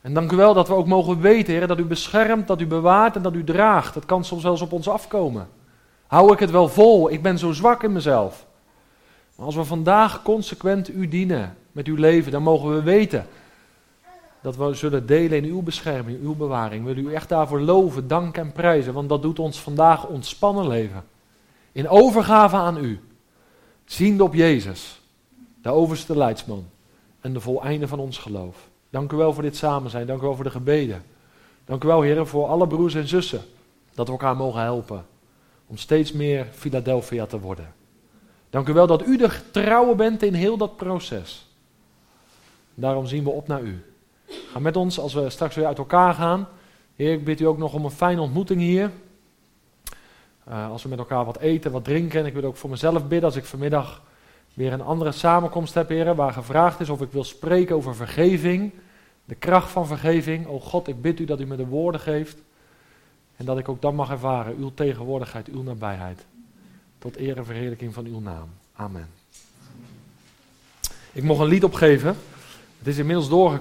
En dank u wel dat we ook mogen weten, Heer, dat u beschermt, dat u bewaart en dat u draagt. Dat kan soms zelfs op ons afkomen. Hou ik het wel vol? Ik ben zo zwak in mezelf. Maar als we vandaag consequent u dienen met uw leven, dan mogen we weten dat we zullen delen in uw bescherming, uw bewaring. Willen u echt daarvoor loven, danken en prijzen, want dat doet ons vandaag ontspannen leven. In overgave aan u, ziende op Jezus, de overste leidsman en de voleinde van ons geloof. Dank u wel voor dit samen zijn, dank u wel voor de gebeden. Dank u wel, heren, voor alle broers en zussen, dat we elkaar mogen helpen om steeds meer Philadelphia te worden. Dank u wel dat u de trouwe bent in heel dat proces. Daarom zien we op naar u. Ga met ons als we straks weer uit elkaar gaan. Heer, ik bid u ook nog om een fijne ontmoeting hier. Uh, als we met elkaar wat eten, wat drinken. En ik wil ook voor mezelf bidden als ik vanmiddag weer een andere samenkomst heb, heren, waar gevraagd is of ik wil spreken over vergeving. De kracht van vergeving. O God, ik bid u dat u me de woorden geeft. En dat ik ook dan mag ervaren uw tegenwoordigheid, uw nabijheid. Tot eer en verheerlijking van uw naam. Amen. Ik mocht een lied opgeven. Het is inmiddels doorgekomen.